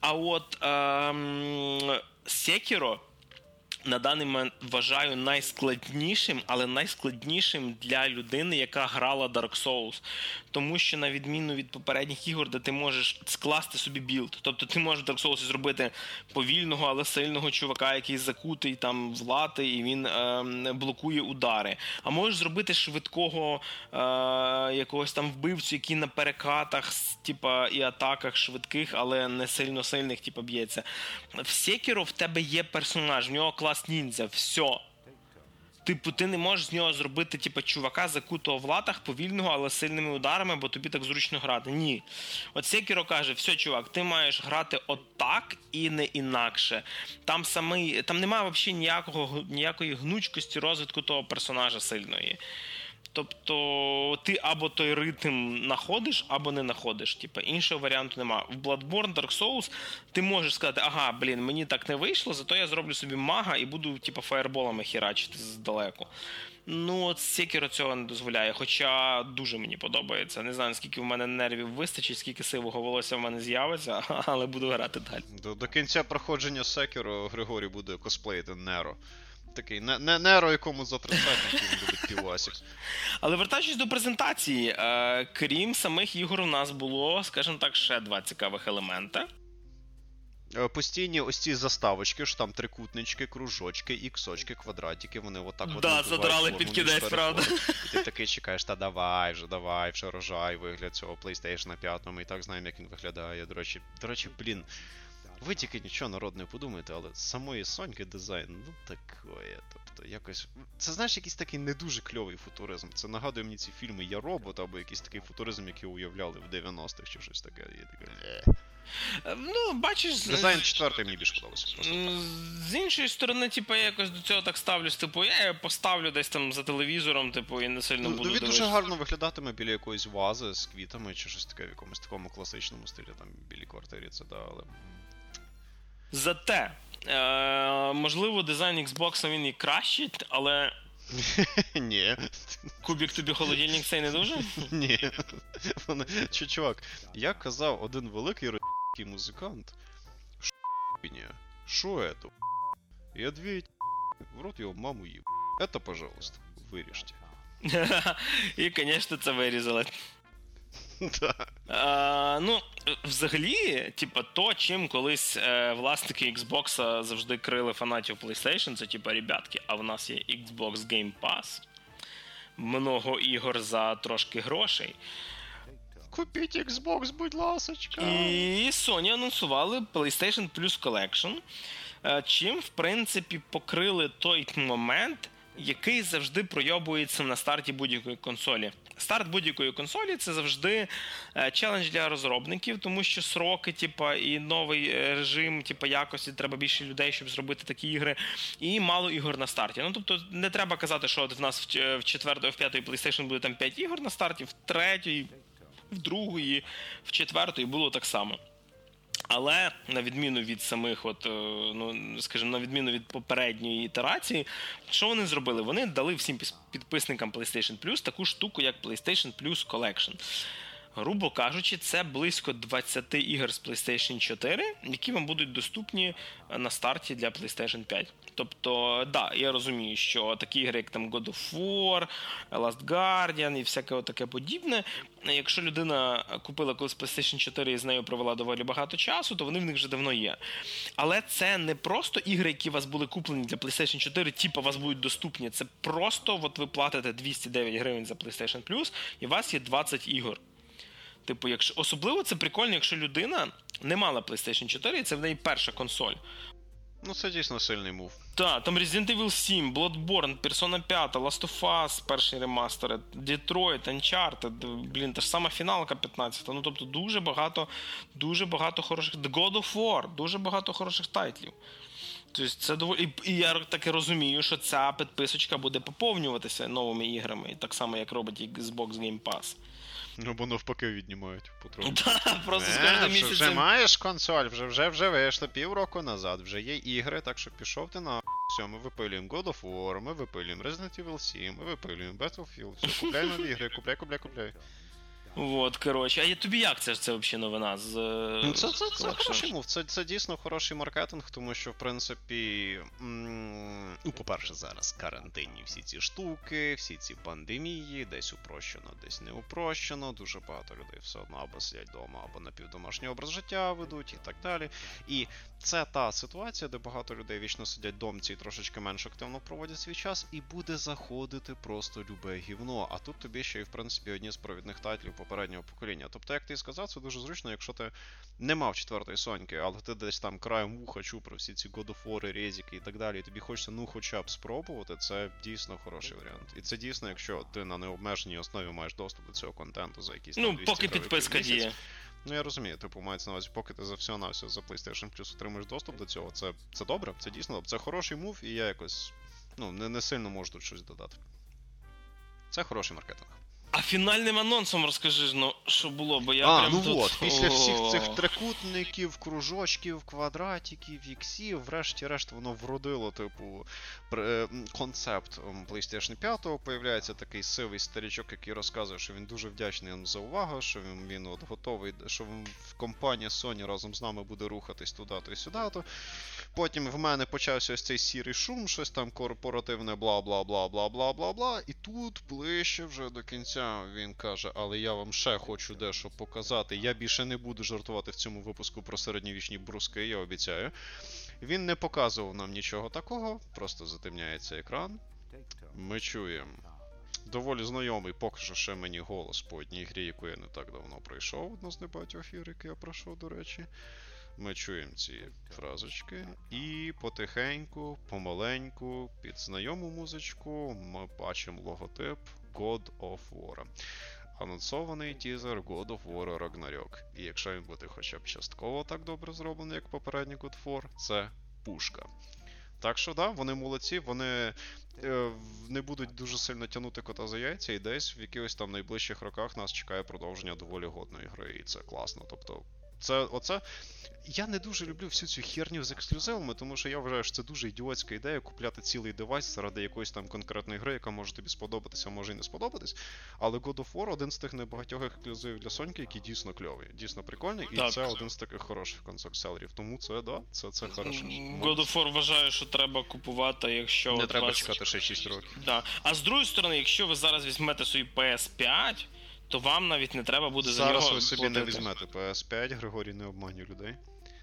А от ем, Sekiro на даний момент вважаю найскладнішим, але найскладнішим для людини, яка грала Dark Souls. Тому що, на відміну від попередніх ігор, де ти можеш скласти собі білд. Тобто ти можеш в Dark Souls зробити повільного, але сильного чувака, який закутий там в лати, і він е, блокує удари. А можеш зробити швидкого е, якогось там вбивцю, який на перекатах типа, і атаках швидких, але не сильно сильних, типа, б'ється. В Sekiro в тебе є персонаж, в нього клас ніндзя, все. Типу, ти не можеш з нього зробити, типу, чувака, закутого в латах, повільного, але сильними ударами, бо тобі так зручно грати. Ні. От Секіро каже: все, чувак, ти маєш грати отак і не інакше. Там самий, там немає взагалі ніякого, ніякої гнучкості розвитку того персонажа сильної. Тобто ти або той ритм знаходиш, або не знаходиш. Типа іншого варіанту нема. В Bloodborne, Dark Souls ти можеш сказати, ага, блін, мені так не вийшло, зато я зроблю собі мага і буду, типа, фаєрболами херачити здалеку. Ну, от Sekiro цього не дозволяє, хоча дуже мені подобається. Не знаю, скільки в мене нервів вистачить, скільки сивого волосся в мене з'явиться, [laughs] але буду грати далі. До, до кінця проходження Sekiro Григорій буде косплеїти Неро. Такий не, не, Неро, якому за 30 любить півасік. Але вертаючись до презентації, е, крім самих ігор, у нас було, скажімо так, ще два цікавих елемента. Е, Постійні ось ці заставочки, що там трикутнички, кружочки, іксочки, квадратики, вони отак от Да, задрали під кінець, правда. І ти такий чекаєш, та давай вже, давай, вже рожай вигляд цього PlayStation 5, ми і так знаємо, як він виглядає. До речі, до речі, блін. Ви тільки нічого народ не подумаєте, але самої Соньки дизайн, ну такое. Тобто, якось. Це знаєш, якийсь такий не дуже кльовий футуризм. Це нагадує мені ці фільми Я робот або якийсь такий футуризм, який уявляли в 90-х чи щось таке. Я таке. Ну, бачиш, Дизайн четвертий мені більше подобався. З іншої сторони, типу, я якось до цього так ставлюсь. Типу, я його поставлю десь там за телевізором, типу, і не сильно Ну, буду ну, він дуже гарно виглядатиме біля якоїсь вази з квітами чи щось таке в якомусь такому класичному стилі, там білій квартирі, це да, але. Зате, е, можливо, дизайн Xbox він і кращий, але [laughs] Ні. кубік тобі холодильник цей не дуже. [laughs] Ні. Вони... Чи, чувак, як казав один великий російський музикант. Шо Шо это? И ответь, в рот его маму еб. Это, пожалуйста, вырежьте. [laughs] І, звісно, це вирізали. [laughs] Да. Е, ну, взагалі, типа, то, чим колись е, власники Xbox завжди крили фанатів PlayStation, це типа, ребятки, а в нас є Xbox Game Pass, много ігор за трошки грошей. Купіть Xbox, будь ласочка. І Sony анонсували PlayStation Plus Collection, е, чим, в принципі, покрили той момент, який завжди пройобується на старті будь-якої консолі. Старт будь-якої консолі це завжди е, челендж для розробників, тому що сроки, типа, і новий е, режим, типа, якості, треба більше людей, щоб зробити такі ігри, і мало ігор на старті. Ну тобто не треба казати, що от в нас в, четвертої, в п'ятої PlayStation буде там 5 ігор на старті, в третьої, в другої, в четвертої було так само. Але на відміну від самих, от, е, ну скажімо, на відміну від попередньої ітерації, що вони зробили? Вони дали всім підписникам PlayStation Plus таку штуку, як PlayStation Plus Collection. Грубо кажучи, це близько 20 ігор з PlayStation 4, які вам будуть доступні е, на старті для PlayStation 5. Тобто, да, я розумію, що такі ігри, як там God of War, Last Guardian і всяке таке подібне. Якщо людина купила колись PlayStation 4 і з нею провела доволі багато часу, то вони в них вже давно є. Але це не просто ігри, які у вас були куплені для PlayStation 4, типу вас будуть доступні. Це просто от ви платите 209 гривень за PlayStation Plus, і у вас є 20 ігор. Типу, якщо особливо це прикольно, якщо людина не мала PlayStation 4, і це в неї перша консоль. Ну, це дійсно сильний мув. Так, там Resident Evil 7, Bloodborne, Persona 5, Last of Us, перший ремастер, Detroit, Uncharted, блін, та ж сама фіналка 15. Ну тобто дуже багато, дуже багато хороших. The God of War, дуже багато хороших тайтлів. Тобто це доволі. І, і я таки розумію, що ця підписочка буде поповнюватися новими іграми, так само, як робить Xbox Game Pass. Ну, бо навпаки віднімають потроху. Да, Просто з Е, кожним місяцем. вже маєш консоль, вже вже вже вийшло півроку назад, вже є ігри, так що пішов ти на все, ми випилюємо God of War, ми випилюємо Resident Evil 7, ми випилюємо Battlefield, все, купляй нові ігри, купляй, купляй, купляй. От, коротше. А тобі як це ж це взагалі новина з. е, Ну, це, це, це хороший мув, це, це дійсно хороший маркетинг, тому що, в принципі, м, ну, по-перше, зараз карантинні всі ці штуки, всі ці пандемії, десь упрощено, десь не упрощено. Дуже багато людей все одно або сидять вдома, або напівдомашній образ життя ведуть і так далі. І це та ситуація, де багато людей вічно сидять домці і трошечки менш активно проводять свій час, і буде заходити просто любе гівно. А тут тобі ще й в принципі одні з провідних тайтлів попереднього покоління. Тобто, як ти і сказав, це дуже зручно, якщо ти не мав четвертої соньки, але ти десь там краєм вуха чув про всі ці War, резики і так далі, і тобі хочеться ну хоча б спробувати, це дійсно хороший варіант. І це дійсно, якщо ти на необмеженій основі маєш доступ до цього контенту за якісь там Ну, 200 поки підписка діє. Ну я розумію, типу, мається на увазі, поки ти за все на все за PlayStation Plus отримаєш доступ до цього, це, це добре, це дійсно. Це хороший мув, і я якось ну, не, не сильно можу тут щось додати. Це хороший маркетинг. А фінальним анонсом розкажи ж, ну, що було, бо я а, прям ну тут... от, після всіх цих трикутників, кружочків, квадратиків, іксів, врешті-решт воно вродило, типу, е, концепт PlayStation 5. Появляється такий сивий старічок, який розказує, що він дуже вдячний нам за увагу, що він, він от готовий, що компанія Sony разом з нами буде рухатись туди-то і сюди-то. Потім в мене почався ось цей сірий шум, щось там корпоративне, бла бла бла бла бла бла бла. І тут ближче вже до кінця він каже, але я вам ще хочу дещо показати. Я більше не буду жартувати в цьому випуску про середньовічні бруски, я обіцяю. Він не показував нам нічого такого, просто затемняється екран. Ми чуємо. Доволі знайомий, поки що ще мені голос по одній грі, яку я не так давно пройшов. Одна з небагатьох ігор, які я пройшов, до речі. Ми чуємо ці фразочки, і потихеньку, помаленьку, під знайому музичку ми бачимо логотип God of War. Анонсований тізер God of War Ragnarok. І якщо він буде хоча б частково так добре зроблений, як попередній God of War, це пушка. Так що, да, вони молодці, вони е, не будуть дуже сильно тягнути кота за яйця, і десь в якихось там найближчих роках нас чекає продовження доволі годної гри, і це класно. Тобто, це оце. Я не дуже люблю всю цю херню з ексклюзивами, тому що я вважаю, що це дуже ідіотська ідея купляти цілий девайс заради якоїсь там конкретної гри, яка може тобі сподобатися, а може і не сподобатись. Але God of War один з тих небагатьох ексклюзивів для Соньки, який дійсно кльовий, дійсно прикольний, і Так. це один з таких хороших консоль-селерів. Тому це да, це, це хороше. God of War вважаю, що треба купувати, якщо Не от треба вас- чекати ще 6 років. Да. А з другої сторони, якщо ви зараз візьмете собі PS5, то вам навіть не треба буде за Зараз нього ви собі не візьмете PS5, Григорій не обманює людей.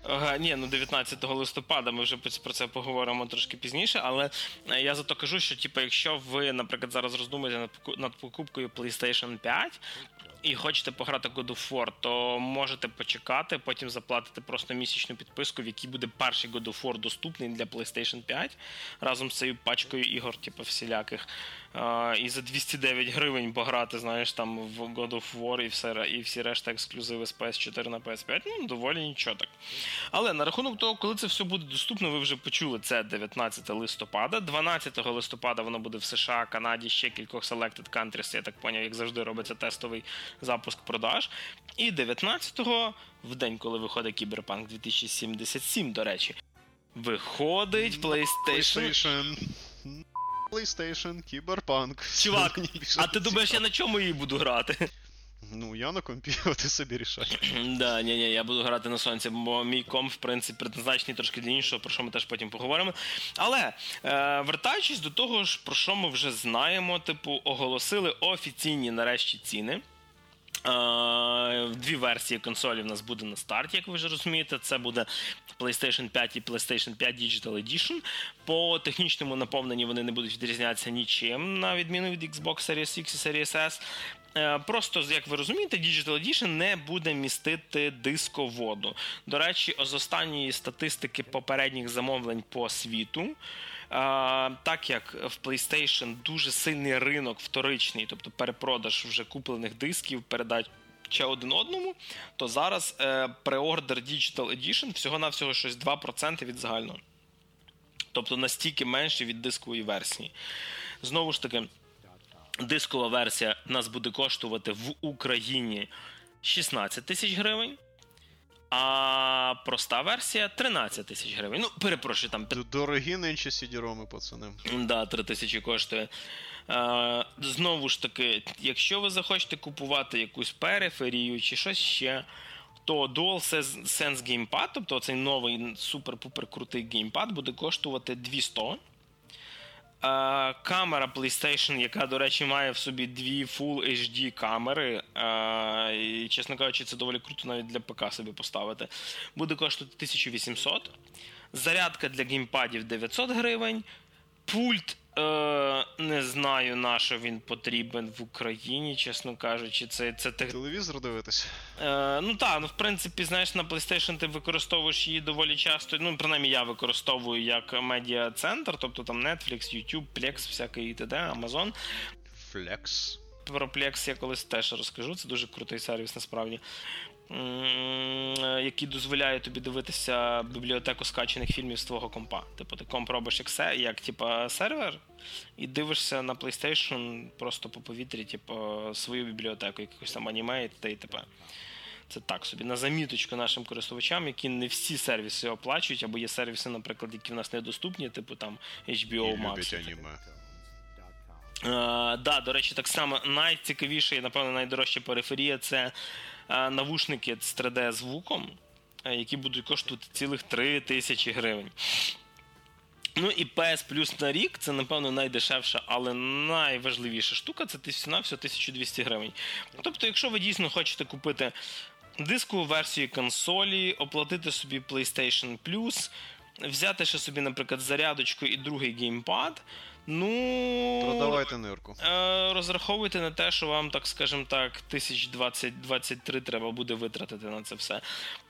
Ага, ні, ну 19 листопада ми вже про це поговоримо трошки пізніше, але е, я зато кажу, що типу, якщо ви, наприклад, зараз роздумуєте над над покупкою PlayStation 5 і хочете пограти God of War, то можете почекати, потім заплатити просто місячну підписку, в якій буде перший God of War доступний для PlayStation 5 разом з цією пачкою ігор, типу, всіляких. І за 209 гривень пограти, знаєш, там в God of War і все і всі решта ексклюзиви з PS4 на PS5, ну доволі нічого так. Але на рахунок того, коли це все буде доступно, ви вже почули це 19 листопада. 12 листопада воно буде в США, Канаді, ще кількох selected countries, я так поняв, як завжди робиться тестовий запуск продаж. І 19-го, в день, коли виходить Кіберпанк 2077, до речі, виходить PlayStation. PlayStation. PlayStation, Кіберпанк. Чувак, а ти думаєш, я на чому її буду грати? Ну, я на компі, а ти собі рішаєш. [clears throat] Да, ні, ні, я буду грати на сонці, бо мій комп, в принципі, предназначений трошки для іншого, про що ми теж потім поговоримо. Але е, вертаючись до того ж, про що ми вже знаємо, типу, оголосили офіційні нарешті ціни. Е, Дві версії консолі в нас буде на старті, як ви вже розумієте. Це буде PlayStation 5 і PlayStation 5 Digital Edition. По технічному наповненні вони не будуть відрізнятися нічим, на відміну від Xbox Series X і Series S. Е, Просто, як ви розумієте, Digital Edition не буде містити дисководу. До речі, з останньої статистики попередніх замовлень по світу. А, так як в PlayStation дуже сильний ринок вторичний, тобто перепродаж вже куплених дисків, передач один одному, то зараз е, преордер Digital Edition всього-навсього щось 2% від загального. Тобто настільки менше від дискової версії. Знову ж таки, дискова версія нас буде коштувати в Україні 16 тисяч гривень. А проста версія 13 тисяч гривень. Ну, перепрошую, там Дорогі нинче CD-роми, пацани. Да, 3 тисячі коштує. Е, знову ж таки, якщо ви захочете купувати якусь периферію чи щось ще, то DualSense Gamepad, тобто цей новий супер-пупер крутий геймпад, буде коштувати 200. Е, камера PlayStation, яка, до речі, має в собі дві Full HD камери, е, і, чесно кажучи, це доволі круто навіть для ПК собі поставити, буде коштувати 1800. Зарядка для геймпадів 900 гривень. Пульт е, не знаю, на що він потрібен в Україні, чесно кажучи. Це, це тех- Телевізор дивитись. Е, ну так, ну в принципі, знаєш, на PlayStation ти використовуєш її доволі часто. Ну, принаймні, я використовую як медіа-центр, тобто там Netflix, YouTube, Plex, всякий і т.д., Amazon. Флекс. Про Plex я колись теж розкажу. Це дуже крутий сервіс, насправді. М, Який дозволяє тобі дивитися бібліотеку скачаних фільмів з твого компа. Типу, ти комп робиш як, се- як типу, сервер, і дивишся на PlayStation просто по повітрі, типу, свою бібліотеку, якихось там аніме і т.д. і т.п. Це так собі. На заміточку нашим користувачам, які не всі сервіси оплачують, або є сервіси, наприклад, які в нас недоступні, типу там HBO Max. люблять аніме. Е, да, до речі, так само найцікавіше і, напевно, найдорожча периферія це е, навушники з 3D-звуком, е, які будуть коштувати цілих 3 тисячі гривень. Ну і PS Plus на рік це, напевно, найдешевша, але найважливіша штука це всього 1200 гривень. Тобто, якщо ви дійсно хочете купити дискову версію консолі, оплатити собі PlayStation Plus, взяти ще собі, наприклад, зарядочку і другий геймпад. Ну продавайте нирку. Е, розраховуйте на те, що вам, так скажімо так, 1020-23 треба буде витратити на це все.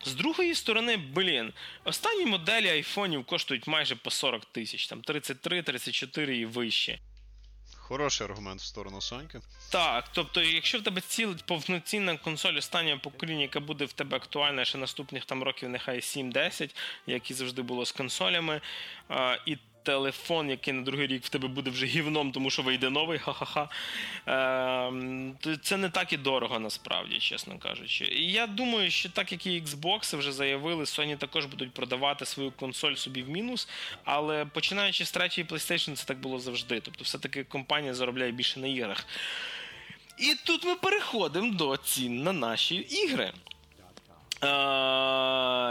З другої сторони, блін, останні моделі айфонів коштують майже по 40 тисяч, там 33, 34 і вище. Хороший аргумент в сторону Соньки. Так, тобто, якщо в тебе цілить повноцінна консоль останнього покоління, яка буде в тебе актуальна ще наступних там років, нехай 7-10, як і завжди було з консолями, і телефон, який на другий рік в тебе буде вже гівном, тому що вийде новий, ха-ха-ха. Е, Це не так і дорого насправді, чесно кажучи. І я думаю, що так як і Xbox вже заявили, Sony також будуть продавати свою консоль собі в мінус. Але починаючи з третьої PlayStation, це так було завжди. Тобто, все-таки компанія заробляє більше на іграх. І тут ми переходимо до цін на наші ігри.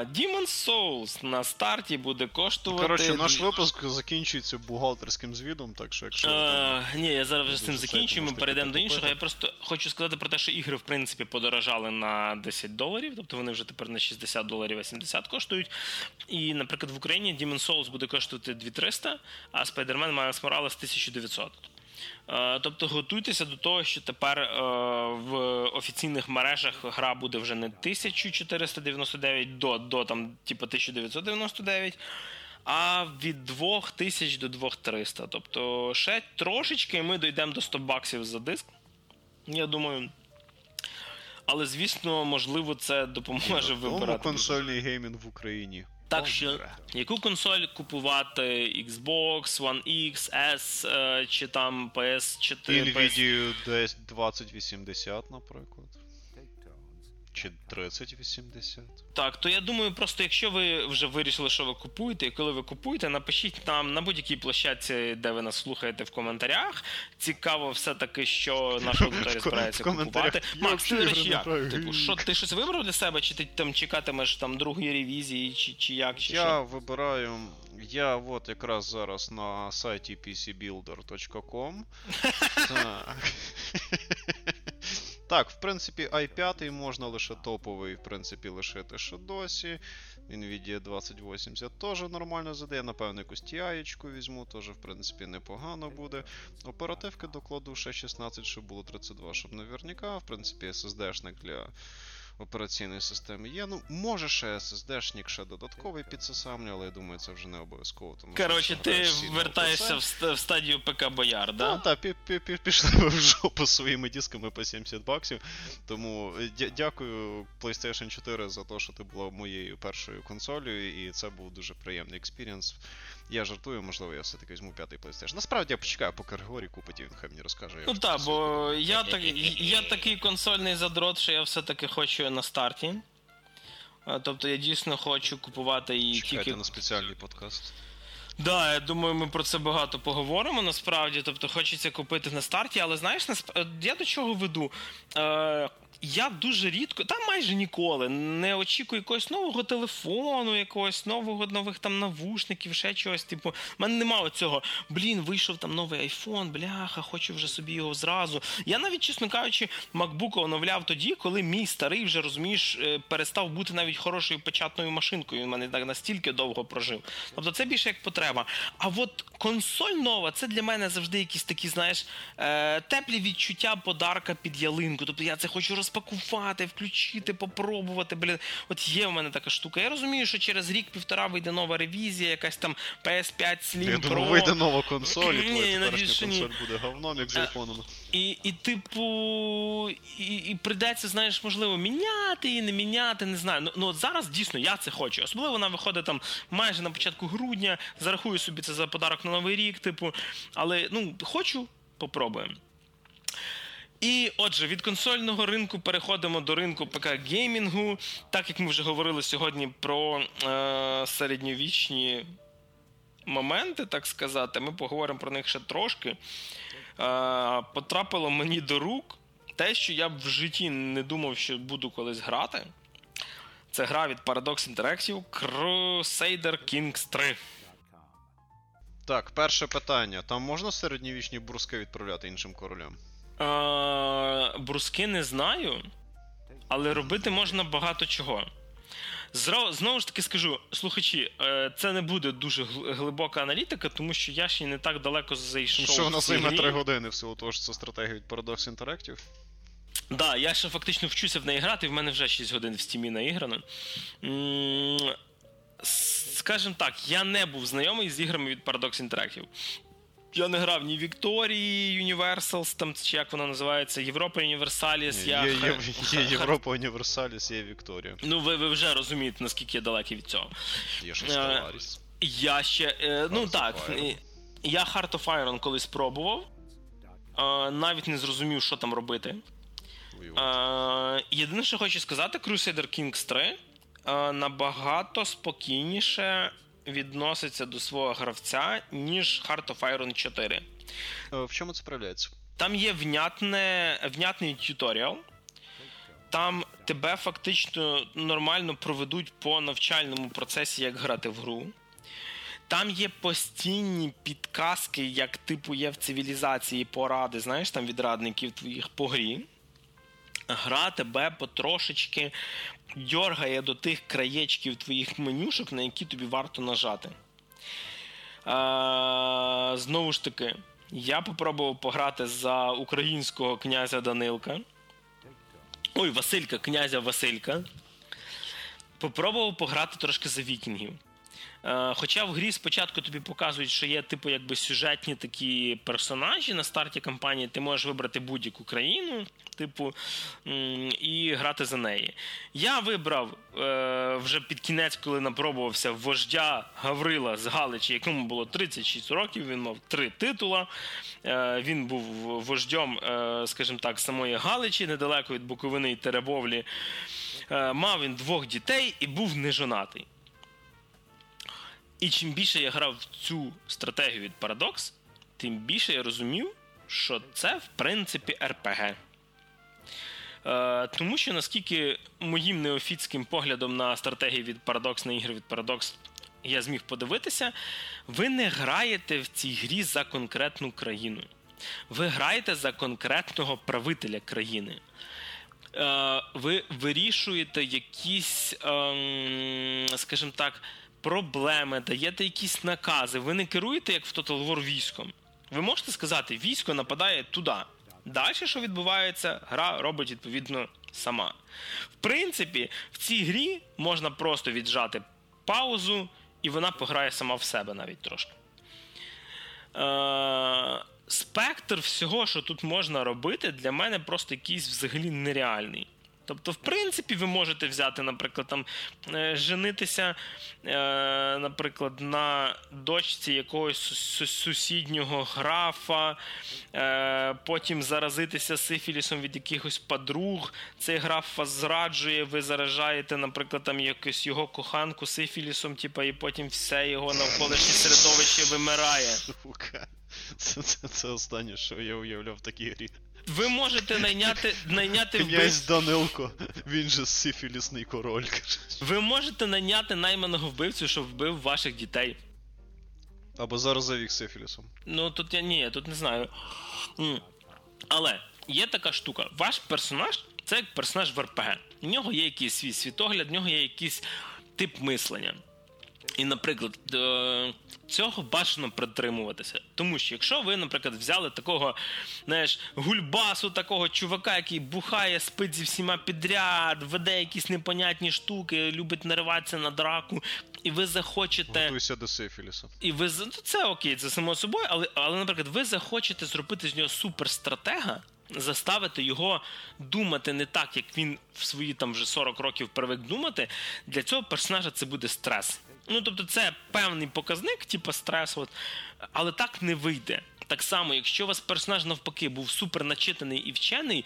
Demon's Souls на старті буде коштувати. Коротше, наш випуск закінчується бухгалтерським звідом, так що якщо. А, ні, я зараз вже з цим закінчую, ми перейдемо до іншого. Я просто хочу сказати про те, що ігри, в принципі, подорожали на 10 доларів, тобто вони вже тепер на 60 доларів, а 70 коштують. І, наприклад, в Україні Demon's Souls буде коштувати 2300, а Spider-Man Miles Morales 1900. Е, тобто готуйтеся до того, що тепер е, в офіційних мережах гра буде вже не 1499 до до там, типу 1999, а від 2000 до 2300. Тобто ще трошечки ми дійдемо до 100 баксів за диск. Я думаю. Але, звісно, можливо, це допоможе вибирати. консольний геймінг в Україні. Так що, яку консоль купувати Xbox, One X, S е, чи там PS4? Nvidia PS... 2080, наприклад. Чи 3080. Так, то я думаю, просто якщо ви вже вирішили, що ви купуєте, і коли ви купуєте, напишіть нам на будь-якій площадці, де ви нас слухаєте в коментарях. Цікаво, все-таки, що наша [laughs] аудиторія збирається купувати. Макс, ти речі, як? Типу, що ти щось вибрав для себе, чи ти там чекатимеш там другої ревізії, чи чи як? чи Я що? вибираю. Я от якраз зараз на сайті pcbuilder.com. [laughs] Так. Так, в принципі, i5 можна лише топовий, в принципі, лишити ще досі. Nvidia 2080 теж нормально задає. Напевно, якусь TI візьму, теж, в принципі, непогано буде. Оперативки докладу ще 16, щоб було 32, щоб наверняка. В принципі, SSD-шник для операційної системи є. Ну, може ще SSD-шник ще додатковий підсосамлю, але я думаю, це вже не обов'язково. Тому Коротше, ти вертаєшся в стадію ПК бояр, да? Так, так, пішли в жопу своїми дисками по 70 баксів. Тому е, дякую PlayStation 4 за те, що ти була моєю першою консолью, і це був дуже приємний експірієнс. Я жартую, можливо, я все-таки візьму п'ятий PlayStation. Насправді я почекаю, поки Григорій купить, і він хай мені розкаже. Ну так, бо я так, я такий консольний задрот, що я все-таки хочу на старті. Тобто я дійсно хочу купувати її Чекайте тільки. на спеціальний подкаст. Так, да, я думаю, ми про це багато поговоримо насправді. Тобто хочеться купити на старті, але знаєш, я до чого веду? Е, я дуже рідко, та майже ніколи не очікую якогось нового телефону, якогось нового нових там навушників, ще чогось. Типу, в мене немає цього. Блін, вийшов там новий айфон, бляха, хочу вже собі його зразу. Я навіть, чесно кажучи, MacBook оновляв тоді, коли мій старий вже розумієш, е, перестав бути навіть хорошою печатною машинкою. Він мене так настільки довго прожив. Тобто це більше як потреба. А от консоль нова, це для мене завжди якісь такі, знаєш, е, теплі відчуття подарка під ялинку. Тобто я це хочу роз розпакувати, включити, попробувати. Блін, от є в мене така штука. Я розумію, що через рік-півтора вийде нова ревізія, якась там PS5 Slim Я Pro. думаю, вийде нова консоль, і твоя надіюсь, консоль буде говном, як з айфоном. І, і типу, і, і прийдеться, знаєш, можливо, міняти її, не міняти, не знаю. Ну, ну от зараз дійсно я це хочу. Особливо вона виходить там майже на початку грудня, зарахую собі це за подарок на новий рік, типу. Але ну, хочу, попробуємо. І отже, від консольного ринку переходимо до ринку ПК геймінгу. Так як ми вже говорили сьогодні про е, середньовічні моменти, так сказати, ми поговоримо про них ще трошки. Е, Потрапило мені до рук те, що я б в житті не думав, що буду колись грати. Це гра від Paradox Interactive Crusader Kings 3. Так, перше питання. Там можна середньовічні бруски відправляти іншим королям? Е, бруски не знаю, але робити можна багато чого. Знову ж таки скажу, слухачі, е, це не буде дуже глибока аналітика, тому що я ще не так далеко зайшов. Що вона займе 3 години в силу того, що це стратегія від Paradox Interactive? Так, да, я ще фактично вчуся в неї грати, в мене вже 6 годин в стімі наіграно. Скажімо так, я не був знайомий з іграми від Paradox Interactive. Я не грав ні Вікторії Universals, там чи як вона називається, Європа Універсаліс. Є, я... є, є, є Європа Універсаліс, є Вікторія. Ну, ви ви вже розумієте, наскільки я далекий від цього. Є Stellaris. Я ще. Е, ну так. Я Heart of Iron колись пробував. Навіть не зрозумів, що там робити. Єдине, що хочу сказати, Crusader Kings 3 набагато спокійніше відноситься до свого гравця, ніж Heart of Iron 4. Е, в чому це проявляється? Там є внятне, внятний тюторіал. Там тебе фактично нормально проведуть по навчальному процесі, як грати в гру. Там є постійні підказки, як типу є в цивілізації поради, знаєш, там від радників твоїх по грі. Гра тебе потрошечки дьоргає до тих краєчків твоїх менюшок, на які тобі варто нажати. А, Знову ж таки, я попробував пограти за українського князя Данилка. Ой, Василька, князя Василька. Попробував пограти трошки за вікінгів. Е, хоча в грі спочатку тобі показують, що є типу якби сюжетні такі персонажі на старті кампанії, ти можеш вибрати будь-яку країну, типу, і грати за неї. Я вибрав е, вже під кінець, коли напробувався вождя Гаврила з Галичі, якому було 36 років, він мав три титула. Е, він був вождьом, скажімо так, самої Галичі, недалеко від Буковини і Теребовлі. Мав він двох дітей і був нежонатий. І чим більше я грав в цю стратегію від Paradox, тим більше я розумів, що це в принципі РПГ. Е, Тому що наскільки моїм неофітським поглядом на стратегії від Paradox, на ігри від Paradox, я зміг подивитися, ви не граєте в цій грі за конкретну країну. Ви граєте за конкретного правителя країни. Е, Ви вирішуєте якісь, е, скажімо так, проблеми, даєте якісь накази. Ви не керуєте, як в Total War військом. Ви можете сказати, військо нападає туди. Далі, що відбувається, гра робить відповідно сама. В принципі, в цій грі можна просто віджати паузу, і вона пограє сама в себе навіть трошки. Е- Спектр всього, що тут можна робити, для мене просто якийсь взагалі нереальний. Тобто, в принципі, ви можете взяти, наприклад, там е, женитися, е, наприклад, на дочці якогось сусіднього графа, е, потім заразитися сифілісом від якихось подруг. Цей граф вас зраджує, ви заражаєте, наприклад, там якусь його коханку сифілісом, типу, і потім все його навколишнє середовище вимирає. [laughs] Це, це, це останнє, що я уявляв в такій грі. Ви можете найняти найняти Князь Данилко, він же сифілісний король. Ви можете найняти найманого вбивцю, щоб вбив ваших дітей. Або зараз завік сифілісом. Ну тут я ні, я тут не знаю. Але є така штука. Ваш персонаж це як персонаж в РПГ. У нього є якийсь свій світогляд, в нього є якийсь тип мислення. І, наприклад, цього бажано притримуватися. Тому що якщо ви, наприклад, взяли такого знаєш, гульбасу, такого чувака, який бухає, спить зі всіма підряд, веде якісь непонятні штуки, любить нариватися на драку, і ви захочете. Готуйся до сифіліса. І ви ну, це окей, це само собою, але, але, наприклад, ви захочете зробити з нього суперстратега. Заставити його думати не так, як він в свої там вже 40 років привик думати. Для цього персонажа це буде стрес. Ну, тобто, це певний показник, типу стрес, от, але так не вийде. Так само, якщо у вас персонаж навпаки був супер начитаний і вчений,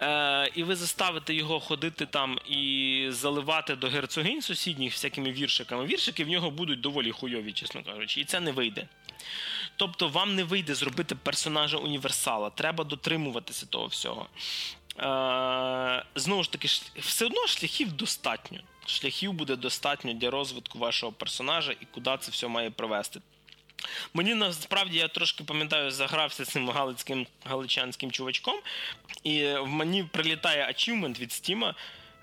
е, і ви заставите його ходити там і заливати до герцогинь сусідніх всякими віршиками, віршики в нього будуть доволі хуйові, чесно кажучи, і це не вийде. Тобто вам не вийде зробити персонажа універсала, треба дотримуватися того всього. Е, Знову ж таки, все одно шляхів достатньо шляхів буде достатньо для розвитку вашого персонажа і куди це все має привести. Мені насправді я трошки пам'ятаю, загрався цим галицьким галичанським чувачком, і в мені прилітає ачівмент від Стіма.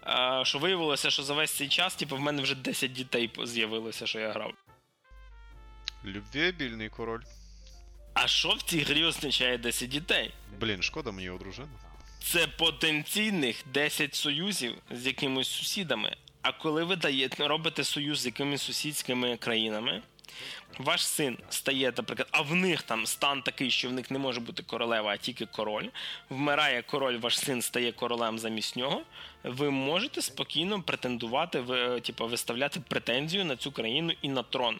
е, що виявилося, що за весь цей час, типу, в мене вже 10 дітей з'явилося, що я грав. Любвєбільний король. А що в цій грі означає 10 дітей? Блін, шкода мені одружена. Це потенційних 10 союзів з якимись сусідами. А коли ви даєте, робите союз з якимись сусідськими країнами, ваш син стає, наприклад, а в них там стан такий, що в них не може бути королева, а тільки король. Вмирає король, ваш син стає королем замість нього. Ви можете спокійно претендувати, ви, типу, виставляти претензію на цю країну і на трон.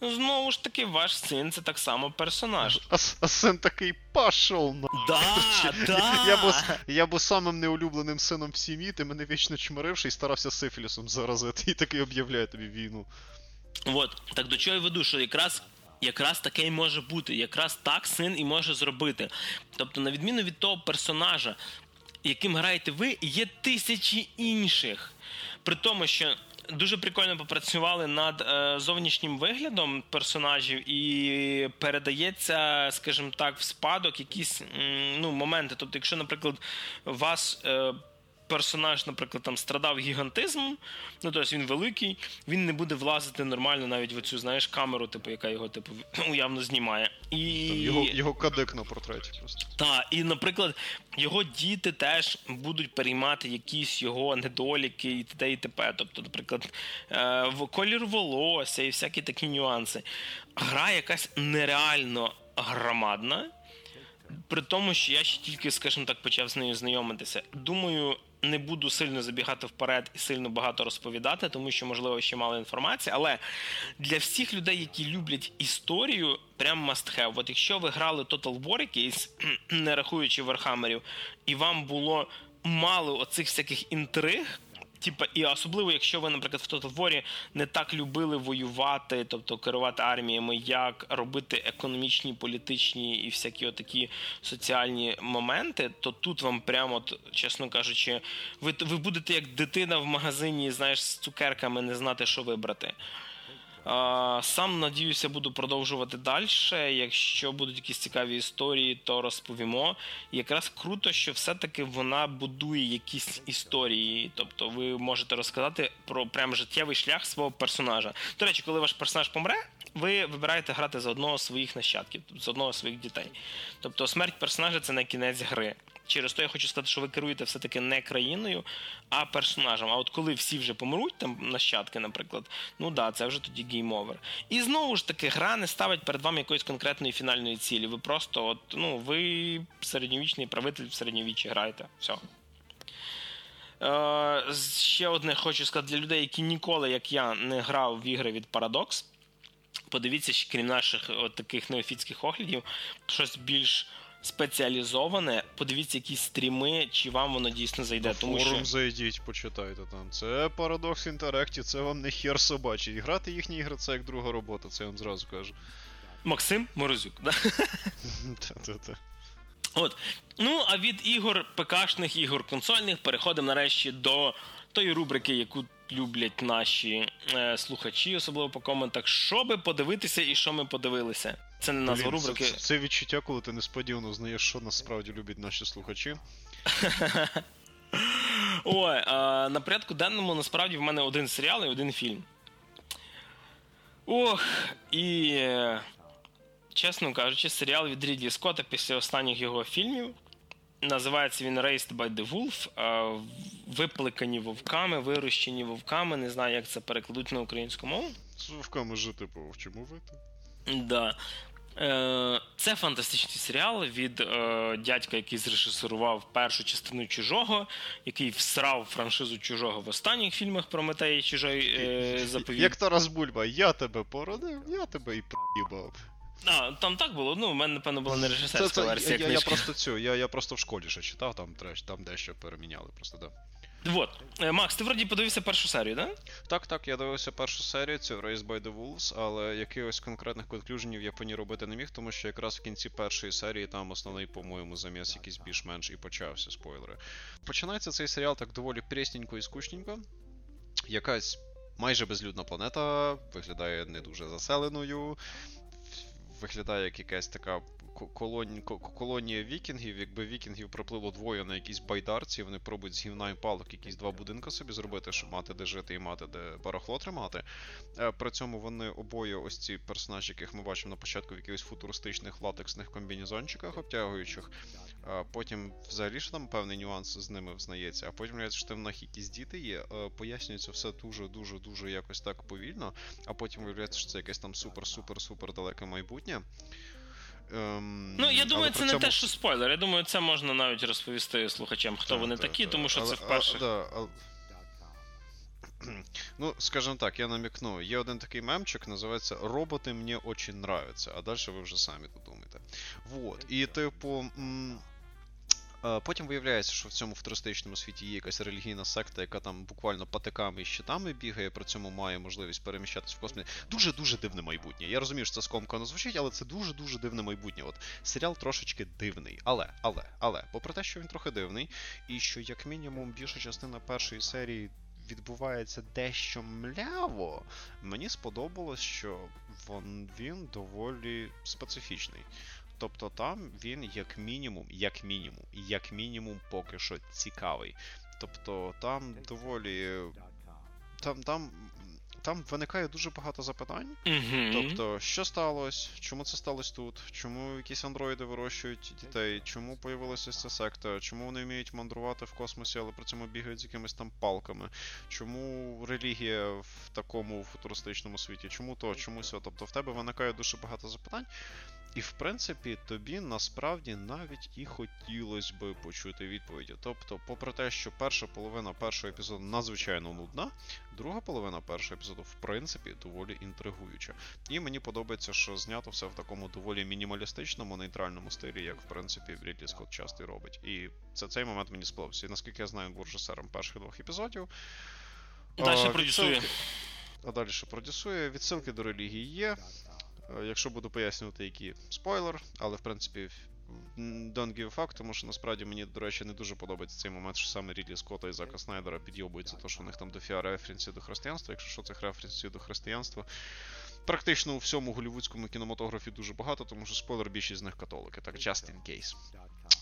Знову ж таки, ваш син це так само персонаж. А, а син такий пашов на. Да, да. Я був, я був самим неулюбленим сином в сім'ї, ти мене вічно чмиривши і старався сифілісом заразити, і такий об'являє тобі війну. От, так до чого я веду, що якраз. Якраз таке й може бути, якраз так син і може зробити. Тобто, на відміну від того персонажа, яким граєте ви, є тисячі інших. При тому, що дуже прикольно попрацювали над е, зовнішнім виглядом персонажів, і передається, скажімо так, в спадок якісь ну, моменти. Тобто, якщо, наприклад, вас. Персонаж, наприклад, там страдав гігантизмом, ну тобто він великий, він не буде влазити нормально навіть в оцю, знаєш, камеру, типу, яка його типу [clears throat] уявно знімає. І... Там його, його кадик на портреті просто. Так, і, наприклад, його діти теж будуть переймати якісь його недоліки і т.д. і т.п. Тобто, наприклад, е, в- колір волосся і всякі такі нюанси. Гра якась нереально громадна. При тому, що я ще тільки, скажімо так, почав з нею знайомитися. Думаю, не буду сильно забігати вперед і сильно багато розповідати, тому що, можливо, ще мало інформації. Але для всіх людей, які люблять історію, прям must have. От якщо ви грали Total War якийсь, [clears throat] не рахуючи Вархамерів, і вам було мало оцих всяких інтриг. Типа, і особливо, якщо ви, наприклад, в Total War не так любили воювати, тобто керувати арміями, як робити економічні, політичні і всякі отакі соціальні моменти, то тут вам прямо, чесно кажучи, ви, ви будете як дитина в магазині, знаєш, з цукерками не знати, що вибрати. Сам надіюся, буду продовжувати далі. Якщо будуть якісь цікаві історії, то розповімо. І якраз круто, що все-таки вона будує якісь історії. Тобто, ви можете розказати про прям життєвий шлях свого персонажа. До речі, коли ваш персонаж помре, ви вибираєте грати за одного з своїх нащадків, за одного з своїх дітей. Тобто, смерть персонажа це не кінець гри. Через то я хочу сказати, що ви керуєте все-таки не країною, а персонажем. А от коли всі вже помруть, там нащадки, наприклад, ну да, це вже тоді гейм-овер. І знову ж таки, гра не ставить перед вами якоїсь конкретної фінальної цілі. Ви просто, от, ну, ви середньовічний правитель в середньовіччі граєте. Все. Е, ще одне хочу сказати для людей, які ніколи, як я, не грав в ігри від Paradox. Подивіться, крім наших от таких неофітських оглядів, щось більш спеціалізоване. Подивіться якісь стріми, чи вам воно дійсно зайде. На Тому форум що зайдіть, почитайте там. Це Paradox Interactive, це вам не хер собачий. Грати їхні ігри це як друга робота, це я вам зразу кажу. Максим Морозюк. Да? [laughs] Та-та-та. От. Ну, а від ігор, ПКшних ігор консольних переходимо нарешті до тої рубрики, яку люблять наші е, слухачі, особливо по коментах. Що би подивитися і що ми подивилися. Це не назва Блін, рубрики. Це, це відчуття, коли ти несподівано знаєш, що насправді люблять наші слухачі. [laughs] Ой, а, на порядку денному насправді в мене один серіал і один фільм. Ох, і чесно кажучи, серіал від Рідлі Скотта після останніх його фільмів. Називається він Raised by the Wolf. Випликані вовками, вирощені вовками. Не знаю, як це перекладуть на українську мову. З вовками жити по вовчому вити. Да. Е, Це фантастичний серіал від е, дядька, який зрежисерував першу частину чужого, який всрав франшизу чужого в останніх фільмах про Метеї чужої е, заповідь. Як Тарас Бульба, я тебе породив, я тебе і проїбав. А, там так було. Ну, в мене, напевно, була не режисерська версія. я, я, я просто цю, я, я просто в школі ще читав, там, треш, там дещо переміняли, просто да. Вот. Е, Макс, ти вроді подивився першу серію, так? Да? Так, так, я дивився першу серію, цю Race by the Wolves, але якихось конкретних конклюженів я по ній робити не міг, тому що якраз в кінці першої серії там основний, по-моєму, заміс якийсь більш-менш і почався, спойлери. Починається цей серіал так доволі прісненько і скучненько. Якась майже безлюдна планета виглядає не дуже заселеною, виглядає як якась така колонія, колонія вікінгів, якби вікінгів приплило двоє на якійсь байдарці, вони пробують з гівна і палок якісь два будинки собі зробити, щоб мати де жити і мати де барахло тримати. Е, при цьому вони обоє, ось ці персонажі, яких ми бачимо на початку в якихось футуристичних латексних комбінезончиках обтягуючих. Потім взагалі ж там певний нюанс з ними взнається, а потім що там в них якісь діти є. Е, пояснюється все дуже-дуже дуже якось так повільно, а потім виявляється, що це якесь там супер-супер-супер далеке майбутнє. Ем, ну, я думаю, це цьому... не те, що спойлер. Я думаю, це можна навіть розповісти слухачам, хто так, вони так, такі, так. тому що але, це вперше. А, да, [clears throat] але... Ну, скажімо так, я намікну. Є один такий мемчик, називається Роботи мені очень нравятся, а далі ви вже самі додумайте. Вот. І, типу. М- Потім виявляється, що в цьому футуристичному світі є якась релігійна секта, яка там буквально патиками і щитами бігає, при цьому має можливість переміщатися в космосі. Дуже-дуже дивне майбутнє. Я розумію, що це скомкано звучить, але це дуже-дуже дивне майбутнє. От серіал трошечки дивний. Але, але, але, попри те, що він трохи дивний, і що, як мінімум, більша частина першої серії. Відбувається дещо мляво. Мені сподобалось, що він доволі специфічний. Тобто там він як мінімум, як мінімум, як мінімум поки що цікавий. Тобто там доволі. Там там, там виникає дуже багато запитань. Mm-hmm. Тобто, що сталося, чому це сталося тут, чому якісь андроїди вирощують дітей, чому появилася ця секта, чому вони вміють мандрувати в космосі, але при цьому бігають з якимись там палками, чому релігія в такому футуристичному світі, чому то, чому сьо. Тобто в тебе виникає дуже багато запитань. І, в принципі, тобі насправді навіть і хотілося би почути відповіді. Тобто, попри те, що перша половина першого епізоду надзвичайно нудна, друга половина першого епізоду, в принципі, доволі інтригуюча. І мені подобається, що знято все в такому доволі мінімалістичному, нейтральному стилі, як в принципі Рідлі Скотт часто і робить. І це цей момент мені сподобався. І наскільки я знаю, був режисером перших двох епізодів. Далі продюсує. А далі продюсує. Відсилки до релігії є. Е, якщо буду пояснювати, які спойлер, але в принципі. Don't give a fuck, тому що насправді мені, до речі, не дуже подобається цей момент, що саме Рідлі Скотта і Зака Снайдера підйобується, то, що у них там дофіа референсів до християнства. Якщо що цих референсів до християнства, практично у всьому голівудському кінематографі дуже багато, тому що спойлер більшість з них католики, так just in case.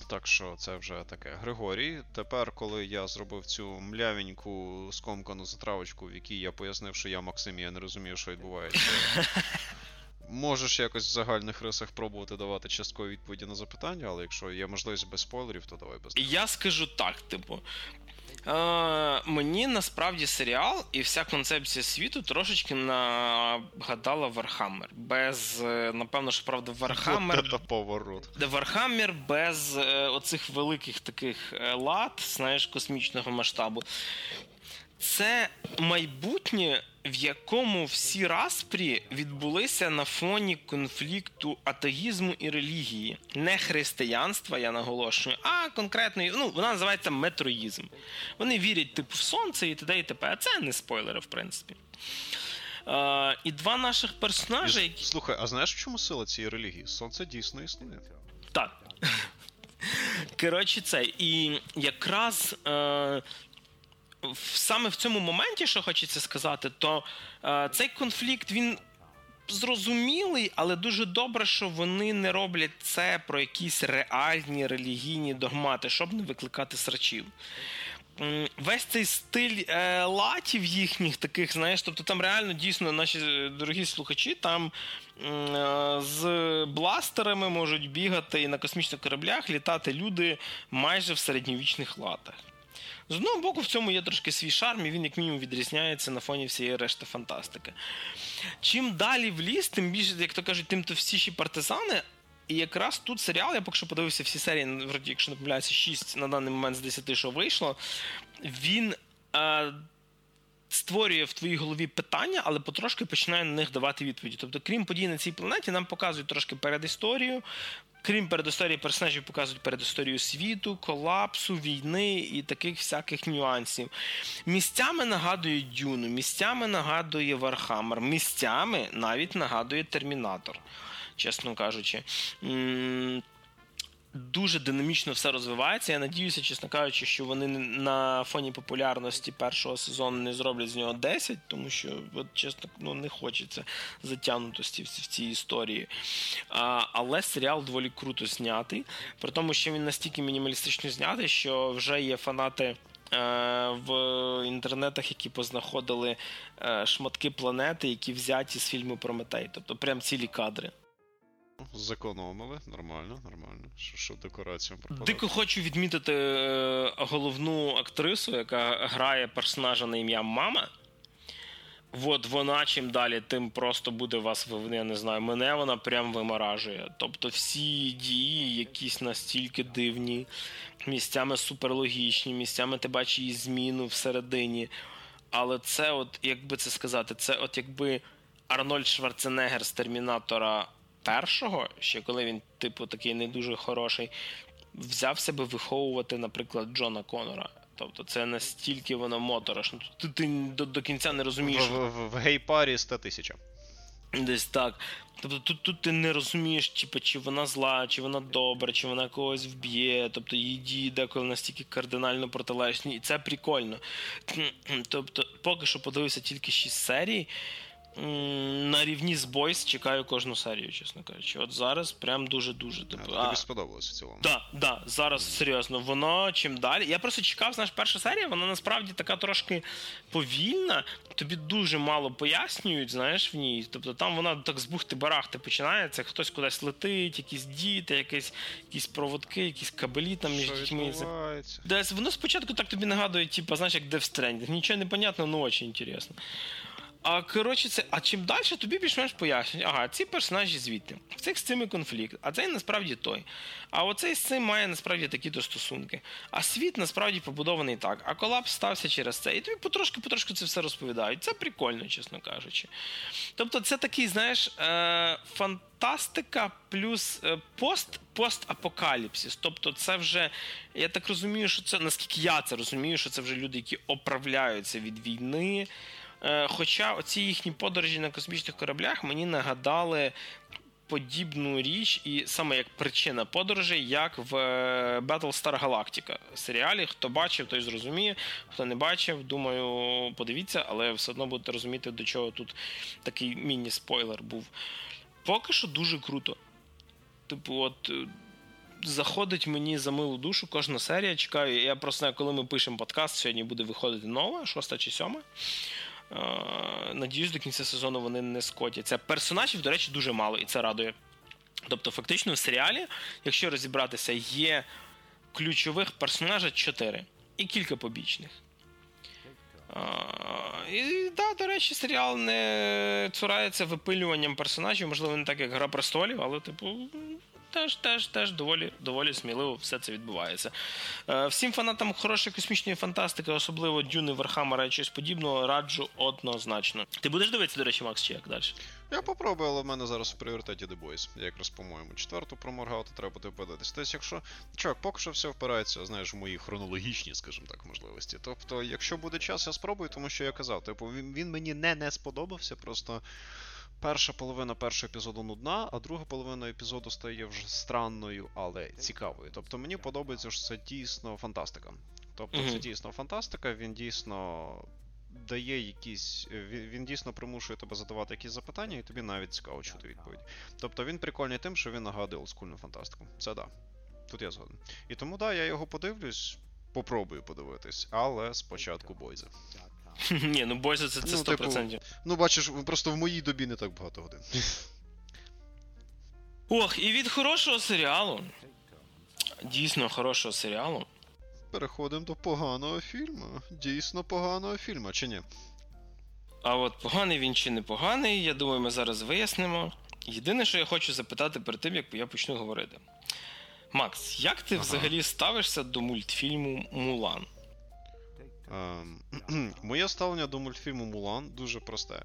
Так що це вже таке. Григорій. Тепер, коли я зробив цю млявеньку скомкану затравочку, в якій я пояснив, що я Максим, я не розумію, що відбувається. [laughs] Можеш якось в загальних рисах пробувати давати часткові відповіді на запитання, але якщо є можливість без спойлерів, то давай без. Я скажу так, типу. Е, Мені насправді серіал і вся концепція світу трошечки нагадала Вархаммер. Без, е, напевно, що правда, Вархаммер. [laughs] Це поворот. Вархаммер без е, оцих великих таких е, лад, знаєш, космічного масштабу. Це майбутнє, в якому всі распрі відбулися на фоні конфлікту атеїзму і релігії, не християнства, я наголошую, а конкретної, ну вона називається метроїзм. Вони вірять типу в сонце і т.д. і т.п. А це не спойлери, в принципі. Uh, і два наших персонажі. Які... Слухай, а знаєш в чому сила цієї релігії? Сонце дійсно існує. Так. [laughs] Коротше, це. І якраз е, саме в цьому моменті, що хочеться сказати, то е, цей конфлікт він. Зрозумілий, але дуже добре, що вони не роблять це про якісь реальні релігійні догмати, щоб не викликати срачів. Весь цей стиль е, латів їхніх таких, знаєш, тобто там реально дійсно наші дорогі слухачі там е, з бластерами можуть бігати і на космічних кораблях літати люди майже в середньовічних латах. З одного боку, в цьому є трошки свій шарм, і він, як мінімум, відрізняється на фоні всієї решти фантастики. Чим далі в ліс, тим більше, як то кажуть, тим товстіші партизани. І якраз тут серіал, я поки що подивився всі серії, вроді, якщо не помиляюся, 6 на даний момент з 10, що вийшло, він. Створює в твоїй голові питання, але потрошки починає на них давати відповіді. Тобто, крім подій на цій планеті, нам показують трошки передісторію, крім передісторії персонажів, показують передісторію світу, колапсу, війни і таких всяких нюансів. Місцями нагадує Дюну, місцями нагадує Вархаммер, місцями навіть нагадує Термінатор, чесно кажучи. Дуже динамічно все розвивається. Я надіюся, чесно кажучи, що вони на фоні популярності першого сезону не зроблять з нього 10, тому що, от, чесно, ну, не хочеться затягнутості в, в цій історії. А, Але серіал доволі круто знятий, при тому, що він настільки мінімалістично знятий, що вже є фанати. Е, в інтернетах, які познаходили е, шматки планети, які взяті з фільму Прометей, тобто прям цілі кадри. Зекономили, нормально, нормально. Що що декораціям пропадати. Дико хочу відмітити е, головну актрису, яка грає персонажа на ім'я Мама. От вона чим далі, тим просто буде вас, я не знаю, мене вона прям виморажує. Тобто всі дії якісь настільки дивні, місцями суперлогічні, місцями ти бачиш її зміну всередині. Але це, от, як би це сказати, це от якби Арнольд Шварценеггер з Термінатора першого, ще коли він, типу, такий не дуже хороший, взяв себе виховувати, наприклад, Джона Конора. Тобто це настільки воно моторошно. Ти, ти до, до кінця не розумієш. В, в, в гей-парі 100 тисяч. Десь так. Тобто тут тут ти не розумієш, типу, чи вона зла, чи вона добра, чи вона когось вб'є. Тобто її дії деколи настільки кардинально протилежні. І це прикольно. [clears throat] Тобто, поки що подивився тільки 6 серій на рівні з Бойс чекаю кожну серію, чесно кажучи. От зараз прям дуже-дуже. Типу, а, тобі сподобалось в цілому. Так, да, да, зараз серйозно. Воно чим далі. Я просто чекав, знаєш, перша серія, вона насправді така трошки повільна. Тобі дуже мало пояснюють, знаєш, в ній. Тобто там вона так з бухти-барахти починається, хтось кудись летить, якісь діти, якісь якісь проводки, якісь кабелі там між дітьми. Десь воно спочатку так тобі нагадує, типу, знаєш, як Death Stranding. Нічого не понятно, але дуже інтересно. А коротше, це, а чим далі, тобі більш-менш пояснюють, ага, ці персонажі звідти, в цих з цими конфлікт, а цей насправді той. А оцей з цим має насправді такі-то стосунки. А світ насправді побудований так. А колапс стався через це. І тобі потрошки-потрошки це все розповідають. Це прикольно, чесно кажучи. Тобто, це такий, знаєш, е- фантастика плюс е, пост постапокаліпсис. Тобто, це вже, я так розумію, що це, наскільки я це розумію, що це вже люди, які оправляються від війни. Е, хоча оці їхні подорожі на космічних кораблях мені нагадали подібну річ, і саме як причина подорожей, як в е, Battlestar Galactica серіалі. Хто бачив, той зрозуміє. Хто не бачив, думаю, подивіться, але все одно будете розуміти, до чого тут такий міні-спойлер був. Поки що дуже круто. Типу, от. Е, заходить мені за милу душу кожна серія. Чекаю. Я просто коли ми пишемо подкаст, сьогодні буде виходити нова, шоста чи сьома. Е, надіюсь, до кінця сезону вони не скотяться. Персонажів, до речі, дуже мало, і це радує. Тобто, фактично, в серіалі, якщо розібратися, є ключових персонажів 4 і кілька побічних. Е, і да, до речі, серіал не цурається випилюванням персонажів, можливо, не так, як Гра престолів, але, типу, теж теж, теж доволі доволі сміливо все це відбувається. Е, всім фанатам хорошої космічної фантастики, особливо Дюни Верхамера і щось подібного, раджу однозначно. Ти будеш дивитися, до речі, Макс, чи як далі? Я попробую, але в мене зараз в пріоритеті The Boys. Я якраз, по-моєму, четверту проморгав, то треба буде подивитись. Тобто, якщо. Чувак, поки що все впирається, знаєш, в мої хронологічні, скажімо так, можливості. Тобто, якщо буде час, я спробую, тому що я казав, типу, він мені не не сподобався, просто перша половина першого епізоду нудна, а друга половина епізоду стає вже странною, але цікавою. Тобто мені подобається, що це дійсно фантастика. Тобто, mm-hmm. це дійсно фантастика, він дійсно. Дає якісь. Він, він дійсно примушує тебе задавати якісь запитання, і тобі навіть цікаво чути відповідь. Тобто він прикольний тим, що він нагадує олдскульну фантастику. Це да. Тут я згоден. І тому да, я його подивлюсь, попробую подивитись, але спочатку бойзе. [laughs] Ні, ну бойся це, це 100%. Ну, типу, ну, бачиш, просто в моїй добі не так багато годин. [laughs] Ох, і від хорошого серіалу. Дійсно хорошого серіалу. Переходимо до поганого фільму. Дійсно поганого фільму, чи ні? А от поганий він чи не поганий, я думаю, ми зараз вияснимо. Єдине, що я хочу запитати перед тим, як я почну говорити. Макс, як ти ага. взагалі ставишся до мультфільму Мулан? Ем, [clears throat] [clears throat] моє ставлення до мультфільму Мулан дуже просте.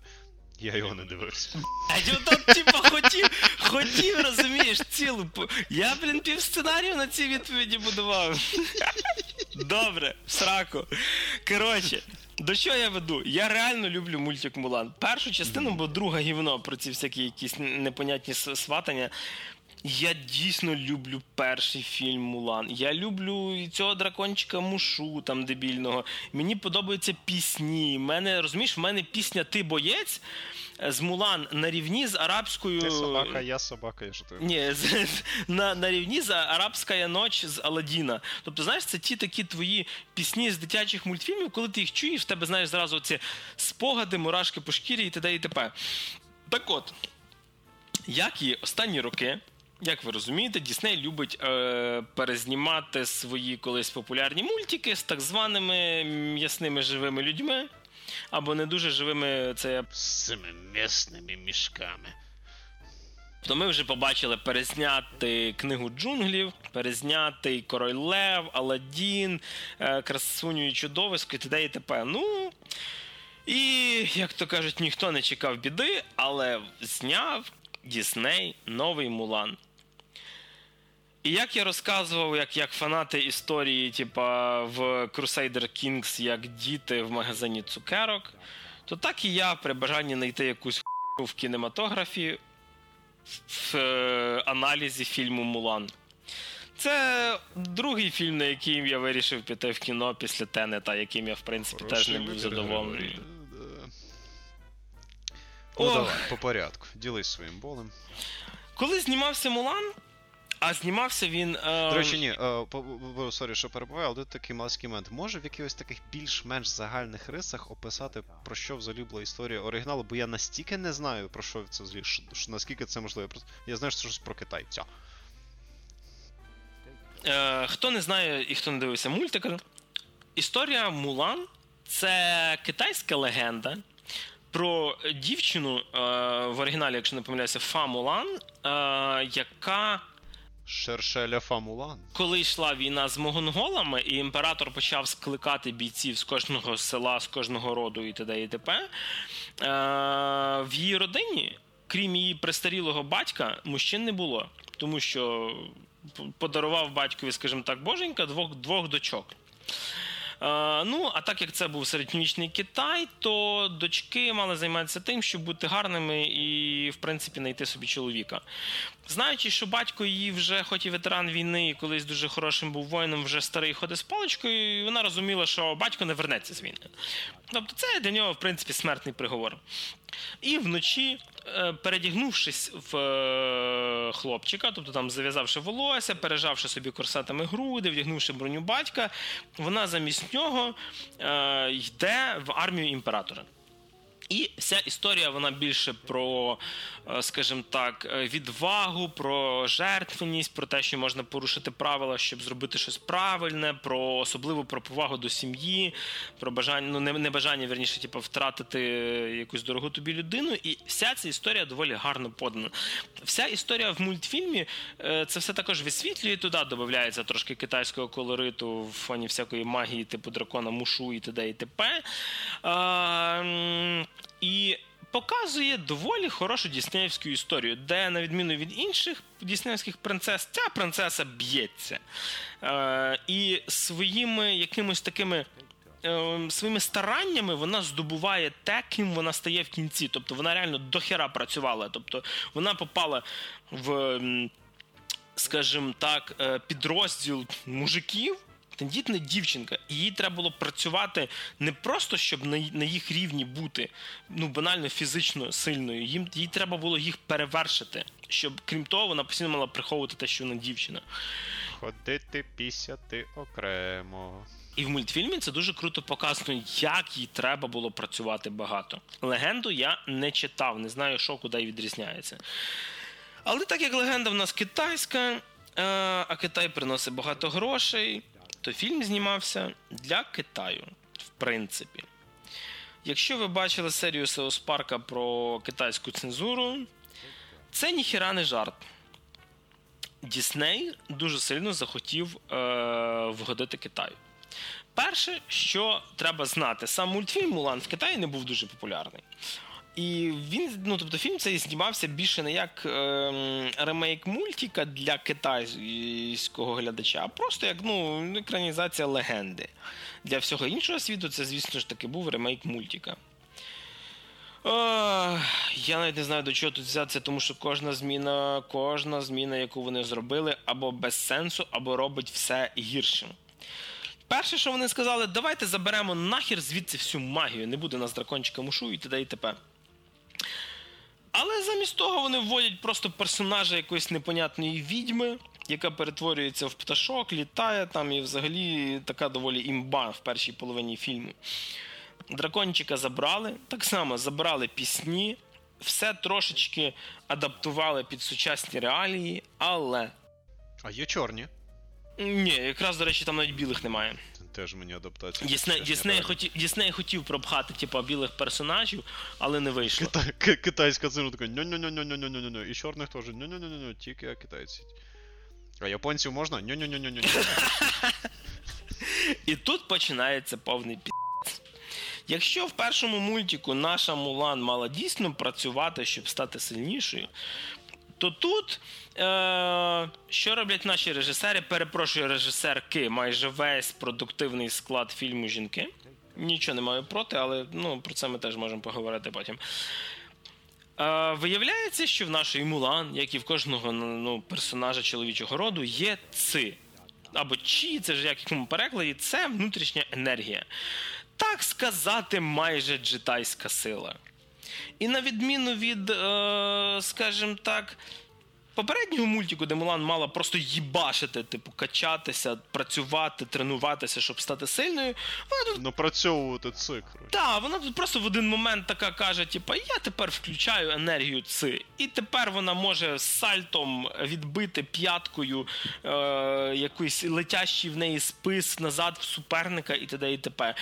Я його не дивився. А [laughs] я там, типа, хотів, хотів, розумієш, цілу. Я, блін, пів сценарію на ці відповіді будував. [laughs] Добре, сраку. Коротше, до чого я веду? Я реально люблю мультик Мулан. Першу частину, бо друга гівно про ці всякі якісь непонятні сватання. Я дійсно люблю перший фільм Мулан. Я люблю і цього дракончика Мушу там дебільного. Мені подобаються пісні. Мене розумієш, в мене пісня Ти боєць з Мулан на рівні з арабською. Ти собака, я собака, я жартую. Ні, з, на на рівні за Арабська ноч з Аладдіна. Тобто, знаєш, це ті такі твої пісні з дитячих мультфільмів, коли ти їх чуєш, в тебе знаєш зразу ці спогади, мурашки по шкірі і т.д. і т.п. Так от, як і останні роки. Як ви розумієте, Дісней любить е, перезнімати свої колись популярні мультики з так званими м'ясними живими людьми, або не дуже живими це. З цими м'ясними мішками. То ми вже побачили перезняти книгу джунглів, перезняти Король Лев, Аладдін, е, Красуню і чудовисько і т.д. і т.п. Ну. І, як то кажуть, ніхто не чекав біди, але зняв Дісней новий Мулан. І як я розказував, як як фанати історії, типа в Crusader Kings, як діти в магазині цукерок, то так і я при бажанні знайти якусь ху в кінематографі в е, аналізі фільму Мулан. Це другий фільм, на який я вирішив піти в кіно після Тенета, яким я, в принципі, теж не був задоволений. Ну, давай, по порядку. Ділись своїм болем. Коли знімався Мулан, а знімався він. Е... До речі, ні, е, сорі, що перебиваю, але тут такий маленький момент. Може в якихось таких більш-менш загальних рисах описати, про що взагалі була історія оригіналу, бо я настільки не знаю, про що це взагалі, що, наскільки це можливо. Я, просто, я знаю, що це щось про Китай. Все. Е, Хто не знає і хто не дивився мультика, історія Мулан це китайська легенда. Про дівчину е, в оригіналі, якщо не помиляюся, Фа Мулан, е, яка Шершеля Фамулан. Коли йшла війна з монголами, і імператор почав скликати бійців з кожного села, з кожного роду і т.д. і т.п., е, в її родині, крім її престарілого батька, мужчин не було, тому що подарував батькові, скажімо так, боженька двох двох дочок. Е, ну, а так як це був середньовічний Китай, то дочки мали займатися тим, щоб бути гарними і, в принципі, знайти собі чоловіка. Знаючи, що батько її вже, хоч і ветеран війни, і колись дуже хорошим був воїном, вже старий ходить з паличкою, і вона розуміла, що батько не вернеться з війни. Тобто, це для нього, в принципі, смертний приговор. І вночі, е, передягнувшись в е, хлопчика, тобто там зав'язавши волосся, пережавши собі корсатами груди, вдягнувши броню батька, вона замість нього е, йде в армію імператора. І вся історія вона більше про, е, скажімо так, е, відвагу, про жертвеність, про те, що можна порушити правила, щоб зробити щось правильне, про особливо про повагу до сім'ї, про бажання, ну не, не бажання верніше, типу, втратити якусь дорогу тобі людину. І вся ця історія доволі гарно подана. Вся історія в мультфільмі е, це все також висвітлює туди, додається трошки китайського колориту в фоні всякої магії, типу дракона, мушу і т.д. і т.п. І показує доволі хорошу діснеївську історію, де, на відміну від інших діснеївських принцес, ця принцеса б'ється. Е, І своїми якимось такими. Е, своїми стараннями вона здобуває те, ким вона стає в кінці. Тобто вона реально дохера працювала. Тобто вона попала в, скажімо так, е, підрозділ мужиків, тендітна дівчинка, і їй треба було працювати не просто щоб на їх рівні бути ну банально фізично сильною. Їм їй треба було їх перевершити, щоб крім того, вона постійно мала приховувати те, що вона дівчина. Ходити пісяти окремо. І в мультфільмі це дуже круто показано, як їй треба було працювати багато. Легенду я не читав, не знаю, що куди відрізняється. Але так як легенда в нас китайська, е, а Китай приносить багато грошей, то фільм знімався для Китаю, в принципі. Якщо ви бачили серію Сеус Парка про китайську цензуру, це ніхіра не жарт. Дісней дуже сильно захотів е, вгодити Китаю. Перше, що треба знати, сам мультфільм Мулан в Китаї не був дуже популярний. І він, ну тобто, фільм цей знімався більше не як е, ремейк мультика для китайського глядача, а просто як ну, екранізація легенди. Для всього іншого світу це, звісно ж таки, був ремейк мультика. я навіть не знаю до чого тут взятися, тому що кожна зміна, кожна зміна, яку вони зробили, або без сенсу, або робить все гіршим. Перше, що вони сказали, давайте заберемо нахер звідси всю магію, не буде нас дракончика мушу і т.д. і т.п. Але замість того вони вводять просто персонажа якоїсь непонятної відьми, яка перетворюється в пташок, літає там і взагалі така доволі імба в першій половині фільму. Дракончика забрали, так само забрали пісні, все трошечки адаптували під сучасні реалії, але. А є чорні? Ні, якраз, до речі, там навіть білих немає теж мені адаптація. Дісней, Дісней, хоті, Дісней хотів пропхати, типа, білих персонажів, але не вийшло. Кита, к- китайська зину така ньо-ньо-ньо-ньо-ньо-ньо-ньо. І чорних теж ньо-ньо-ньо-ньо, тільки китайці. А японців можна? Ньо-ньо-ньо-ньо-ньо. [laughs] І тут починається повний пі. Якщо в першому мультику наша Мулан мала дійсно працювати, щоб стати сильнішою, то тут е- що роблять наші режисери? Перепрошую, режисерки, майже весь продуктивний склад фільму жінки. Нічого не маю проти, але ну, про це ми теж можемо поговорити потім. Е, виявляється, що в нашої Мулан, як і в кожного ну, персонажа чоловічого роду, є ци. Або чі, це ж як якому перекладі, це внутрішня енергія. Так сказати, майже джитайська сила. І на відміну від, е, скажімо так, попереднього мультику, де Мулан мала просто їбашити, типу, качатися, працювати, тренуватися, щоб стати сильною, вона тут Напрацьовувати цикл. так, вона тут просто в один момент така каже: типу, я тепер включаю енергію ци. І тепер вона може сальтом відбити п'яткою е, якийсь летящий в неї спис назад в суперника і т.д. і т.п.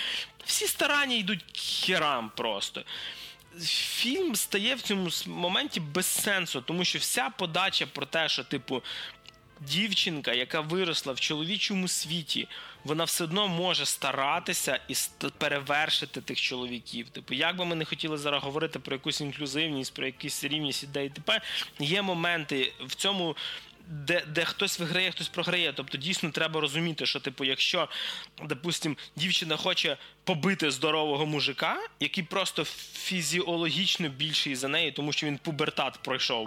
Всі старання йдуть херам просто. Фільм стає в цьому моменті без сенсу, тому що вся подача про те, що, типу, дівчинка, яка виросла в чоловічому світі, вона все одно може старатися і перевершити тих чоловіків. Типу, як би ми не хотіли зараз говорити про якусь інклюзивність, про якусь рівність ідей і т.п., є моменти в цьому. Де, де хтось виграє, хтось програє. Тобто дійсно треба розуміти, що, типу, якщо, допустим, дівчина хоче побити здорового мужика, який просто фізіологічно більший за неї, тому що він пубертат пройшов,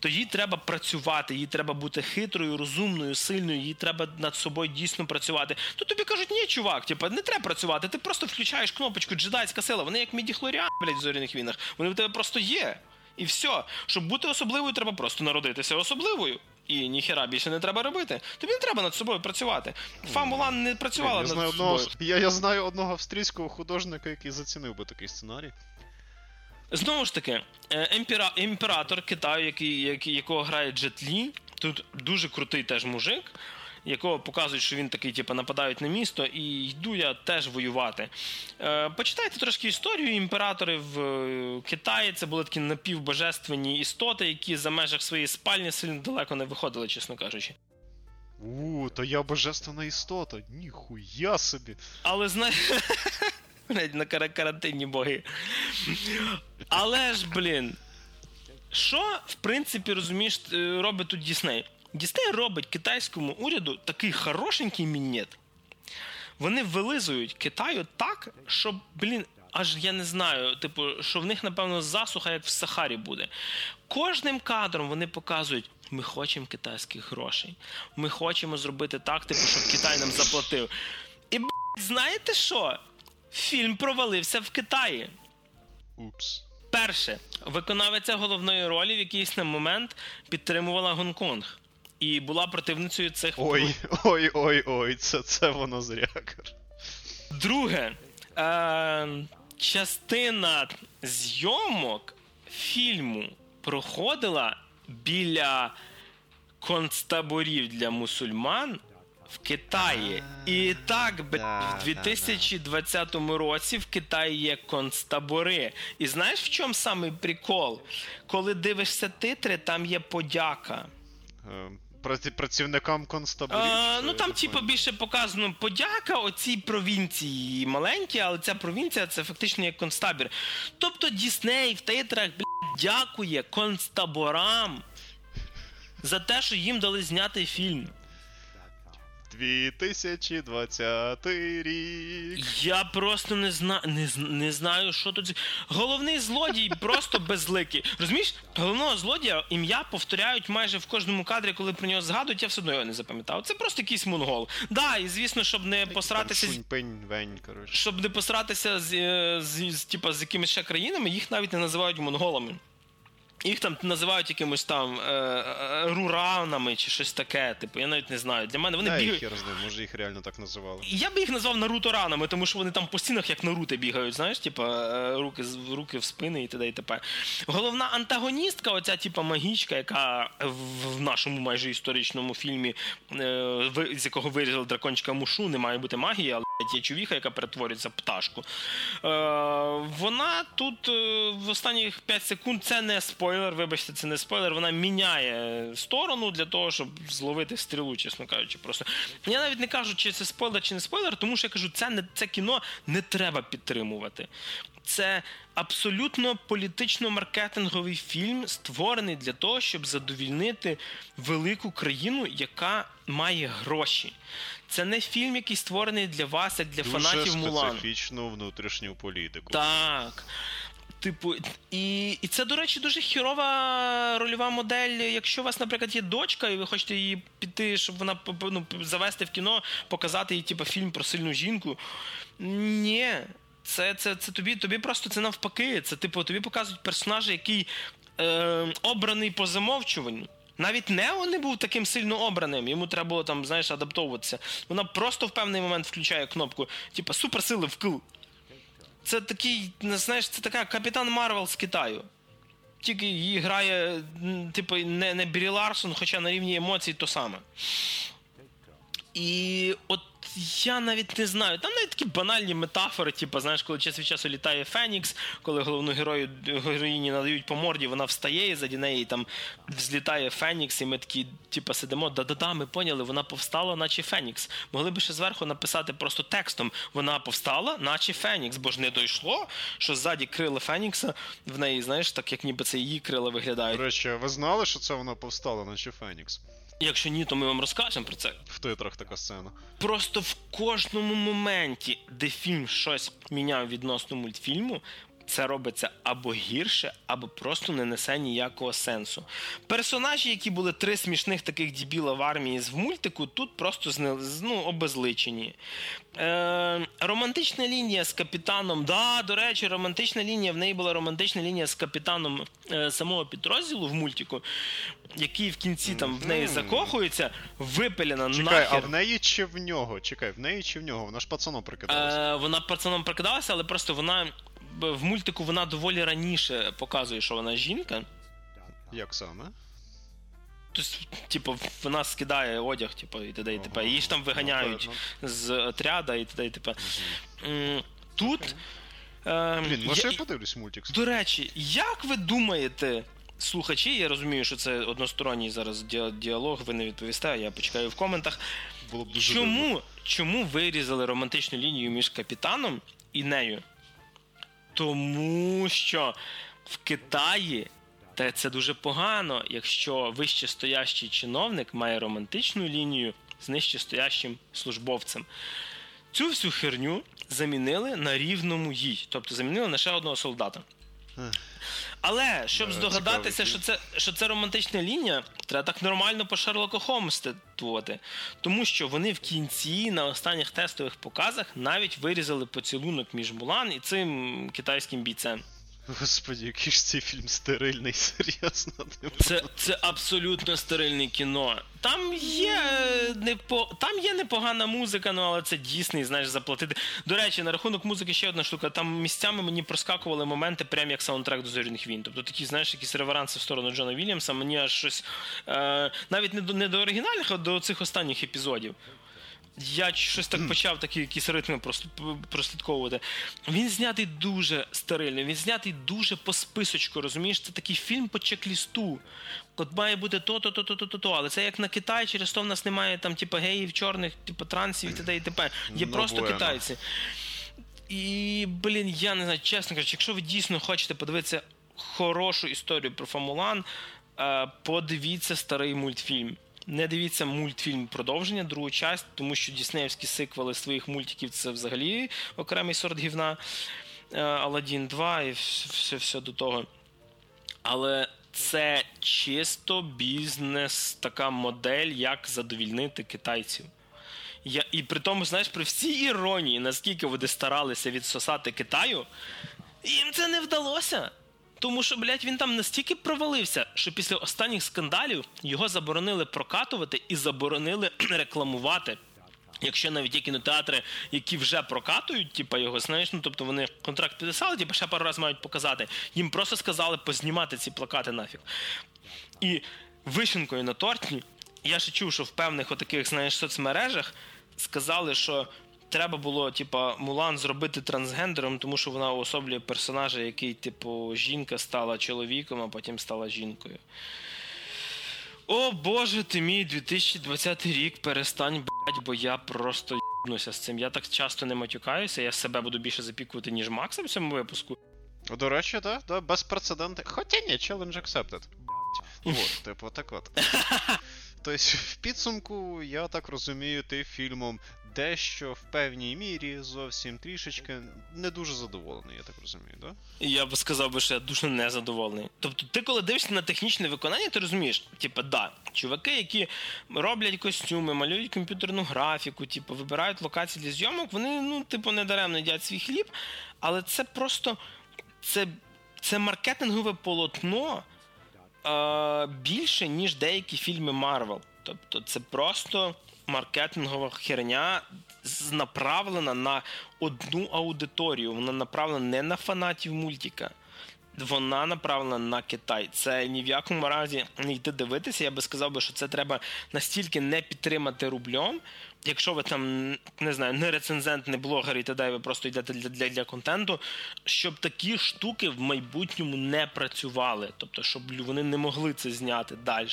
то їй треба працювати, їй треба бути хитрою, розумною, сильною, їй треба над собою дійсно працювати. То тобі кажуть, ні, чувак, типу, не треба працювати, ти просто включаєш кнопочку джедайська сила. Вони як мідіхлоріан, блядь, в зоряних війнах. Вони в тебе просто є. І все. Щоб бути особливою, треба просто народитися особливою. І ніхера більше не треба робити. Тобі не треба над собою працювати. Фамулан не працювала Я над знаю, собою. одного, я, я знаю одного австрійського художника, який зацінив би такий сценарій. Знову ж таки, е, імператор Китаю, який, який, якого грає Джет Лі, тут дуже крутий теж мужик, якого показують, що він такий, типу, нападають на місто, і йду я теж воювати. Е, почитайте трошки історію. Імператори в е, Китаї це були такі напівбожественні істоти, які за межах своєї спальні сильно далеко не виходили, чесно кажучи. У, то я божественна істота. Ніхуя собі. Але знаєш. [laughs] На кара- карантинні боги. Але ж, блін. Що, в принципі, розумієш, е, робить тут Дісней? Дісней робить китайському уряду такий хорошенький мінет. Вони вилизують Китаю так, що, блін, аж я не знаю, типу, що в них, напевно, засуха, як в Сахарі буде. Кожним кадром вони показують. Ми хочемо китайських грошей. Ми хочемо зробити так, типу, щоб Китай нам заплатив. І блядь, знаєте що? Фільм провалився в Китаї. Упс. Перше, виконавиця головної ролі в якийсь на момент підтримувала Гонконг і була противницею цих Ой, ой, ой, ой, це, це воно зря. каже. Друге, е, частина зйомок фільму проходила біля концтаборів для мусульман в Китаї. І так, Да, в 2020 році в Китаї є концтабори. І знаєш в чому самий прикол? Коли дивишся титри, там є подяка. Праці- Працівникам концтаборів. А, ну там, типу, більше показано подяка оцій провінції маленькій, але ця провінція це фактично як концтабір. Тобто Дісней в титрах блядь, дякує концтаборам за те, що їм дали зняти фільм. 2020 рік. Я просто не знаю, не, не знаю, що тут. Головний злодій просто безликий. Розумієш, головного злодія ім'я повторяють майже в кожному кадрі, коли про нього згадують, я все одно його не запам'ятав. Це просто якийсь монгол. Да, і звісно, щоб не посратися. Коротше. Щоб не посратися з, е, з, з, типа, з якимись ще країнами, їх навіть не називають монголами. Їх там називають якимось там е, е, руранами чи щось таке. Типу, я навіть не знаю. Для мене вони Да, бігають. хер з може їх реально так називали. Я би їх назвав наруто-ранами, тому що вони там по стінах як наруто бігають, знаєш, типа е, руки, руки в спини і т.д. і т.п. Головна антагоністка, оця типа магічка, яка в нашому майже історичному фільмі, е, з якого вирізали дракончика мушу, не має бути магії, але є чувіха, яка перетворюється в пташку. Е, вона тут е, в останніх 5 секунд це не спойлер, вибачте, це не спойлер. Вона міняє сторону для того, щоб зловити стрілу, чесно кажучи. Просто я навіть не кажу, чи це спойлер, чи не спойлер, тому що я кажу, це не це кіно не треба підтримувати. Це абсолютно політично-маркетинговий фільм, створений для того, щоб задовільнити велику країну, яка має гроші. Це не фільм, який створений для вас, як для Дуже фанатів Мулану. специфічну внутрішню політику. Так. Типу, і, і це, до речі, дуже хірова рольова модель. Якщо у вас, наприклад, є дочка, і ви хочете її піти, щоб вона ну, завести в кіно, показати їй типу, фільм про сильну жінку. Ні. Це, це, це тобі, тобі просто це навпаки. Це типу, тобі показують персонажа, який е, обраний по замовчуванню. Навіть Нео не був таким сильно обраним, йому треба було там, знаєш, адаптовуватися. Вона просто в певний момент включає кнопку, типу, суперсили вкл. Це такий, знаєш, це така капітан Марвел з Китаю. Тільки її грає, типу, не, не Брі Ларсон, хоча на рівні емоцій то саме. І от я навіть не знаю. Там навіть такі банальні метафори, типу, знаєш, коли час від часу літає Фенікс, коли головну герою героїні надають по морді, вона встає і заді неї там взлітає Фенікс, і ми такі, типу, сидимо, да-да-да, ми поняли, вона повстала, наче Фенікс. Могли би ще зверху написати просто текстом: вона повстала, наче Фенікс, бо ж не дійшло, що ззаді крила Фенікса в неї, знаєш, так як ніби це її крила виглядають. До речі, ви знали, що це вона повстала, наче Фенікс? Якщо ні, то ми вам розкажемо про це. В титрах така сцена. Просто в кожному моменті, де фільм щось міняв відносно мультфільму, це робиться або гірше, або просто не несе ніякого сенсу. Персонажі, які були три смішних таких дібіла в армії з мультику, тут просто ну, обезличені. Е, романтична лінія з капітаном. Да, до речі, романтична лінія. В неї була романтична лінія з капітаном е, самого підрозділу в мультику, який в кінці там в неї закохується, випилена Чекай, нахер. а в неї чи в нього? Чекай, в неї чи в нього? Вона ж пацаном прикидалася. Е, вона пацаном прикидалася, але просто вона в мультику вона доволі раніше показує, що вона жінка. Як саме? Тобто, типу, вона скидає одяг, типу, і т.д. і т.п. Її ж там виганяють Напевно. з отряда і т.д. і т.п. М, Тут. е, Блін, може я- я подивлюсь мультик? До речі, як ви думаєте, слухачі, я розумію, що це односторонній зараз діалог, ви не відповісте, я почекаю в коментах. Було б дуже дивно. Чому, чому вирізали романтичну лінію між капітаном і нею? Тому що в Китаї та це дуже погано, якщо вищестоящий чиновник має романтичну лінію з нижчестоящим службовцем. Цю всю херню замінили на рівному їй, тобто замінили на ще одного солдата. Але щоб Е, здогадатися, що це, що це романтична лінія, треба так нормально по Шерлоку Холмстедувати. Тому що вони в кінці на останніх тестових показах навіть вирізали поцілунок між Мулан і цим китайським бійцем. Господі, який ж цей фільм стерильний, [laughs] серйозно. Це, це абсолютно стерильне кіно. Там є е, непо... там є непогана музика, ну але це дійсний, знаєш, заплатити. До речі, на рахунок музики ще одна штука. Там місцями мені проскакували моменти, прям як саундтрек до зоряних війн. Тобто такі, знаєш, якісь реверанси в сторону Джона Вільямса, мені аж щось е... навіть не до не до оригінальних, а до цих останніх епізодів. Я щось так почав такі якісь ритми прос- прослідковувати. Він знятий дуже стерильно, він знятий дуже по списочку, розумієш? Це такий фільм по чек-лісту. От має бути то, то, то, то. Але це як на Китай, через то в нас немає там, типу, геїв, чорних, типу, трансів і т.д. і т.п. Є Ну, просто bueno. китайці. І, блін, я не знаю, чесно кажучи, якщо ви дійсно хочете подивитися хорошу історію про Фамулан, е, подивіться старий мультфільм. Не дивіться мультфільм продовження, другу часть, тому що діснеївські сиквели своїх мультиків це взагалі окремий сорт гівна. Аладдін 2 і все, все до того. Але це чисто бізнес, така модель, як задовільнити китайців. Я, І при тому, знаєш, при всій іронії, наскільки вони старалися відсосати Китаю, їм це не вдалося. Тому що, блядь, він там настільки провалився, що після останніх скандалів його заборонили прокатувати і заборонили [clears throat] рекламувати. Якщо навіть є кінотеатри, які вже прокатують, типа його, знаєш, ну тобто вони контракт підписали, типу ще пару разів мають показати. Їм просто сказали познімати ці плакати нафіг. І вишенкою на торті, я ще чув, що в певних отаких, знаєш, соцмережах сказали, що треба було, типа, Мулан зробити трансгендером, тому що вона уособлює персонажа, який, типу, жінка стала чоловіком, а потім стала жінкою. О Боже ти мій 2020 рік, перестань, блять, бо я просто їбнуся з цим. Я так часто не матюкаюся, я себе буду більше запікувати, ніж Макса в цьому випуску. До речі, так, да, да, безпрецедентний. Хоча ні, challenge accepted. От, [laughs] типу, так от. Тобто, в підсумку, я так розумію, ти фільмом дещо в певній мірі зовсім трішечки не дуже задоволений, я так розумію, да? Я б сказав би, що я дуже незадоволений. Тобто, ти, коли дивишся на технічне виконання, ти розумієш, типу, да, чуваки, які роблять костюми, малюють комп'ютерну графіку, типу, вибирають локації для зйомок, вони, ну, типу, недаремно їдять свій хліб, але це просто це, це маркетингове полотно е, більше, ніж деякі фільми Марвел. Тобто, це просто маркетингова херня направлена на одну аудиторію. Вона направлена не на фанатів мультика. Вона направлена на Китай. Це ні в якому разі не йти дивитися. Я би сказав би, що це треба настільки не підтримати рубльом. Якщо ви там не знаю, не рецензент, не блогер і т.д. ви просто йдете для, для для, контенту, щоб такі штуки в майбутньому не працювали, тобто, щоб вони не могли це зняти далі.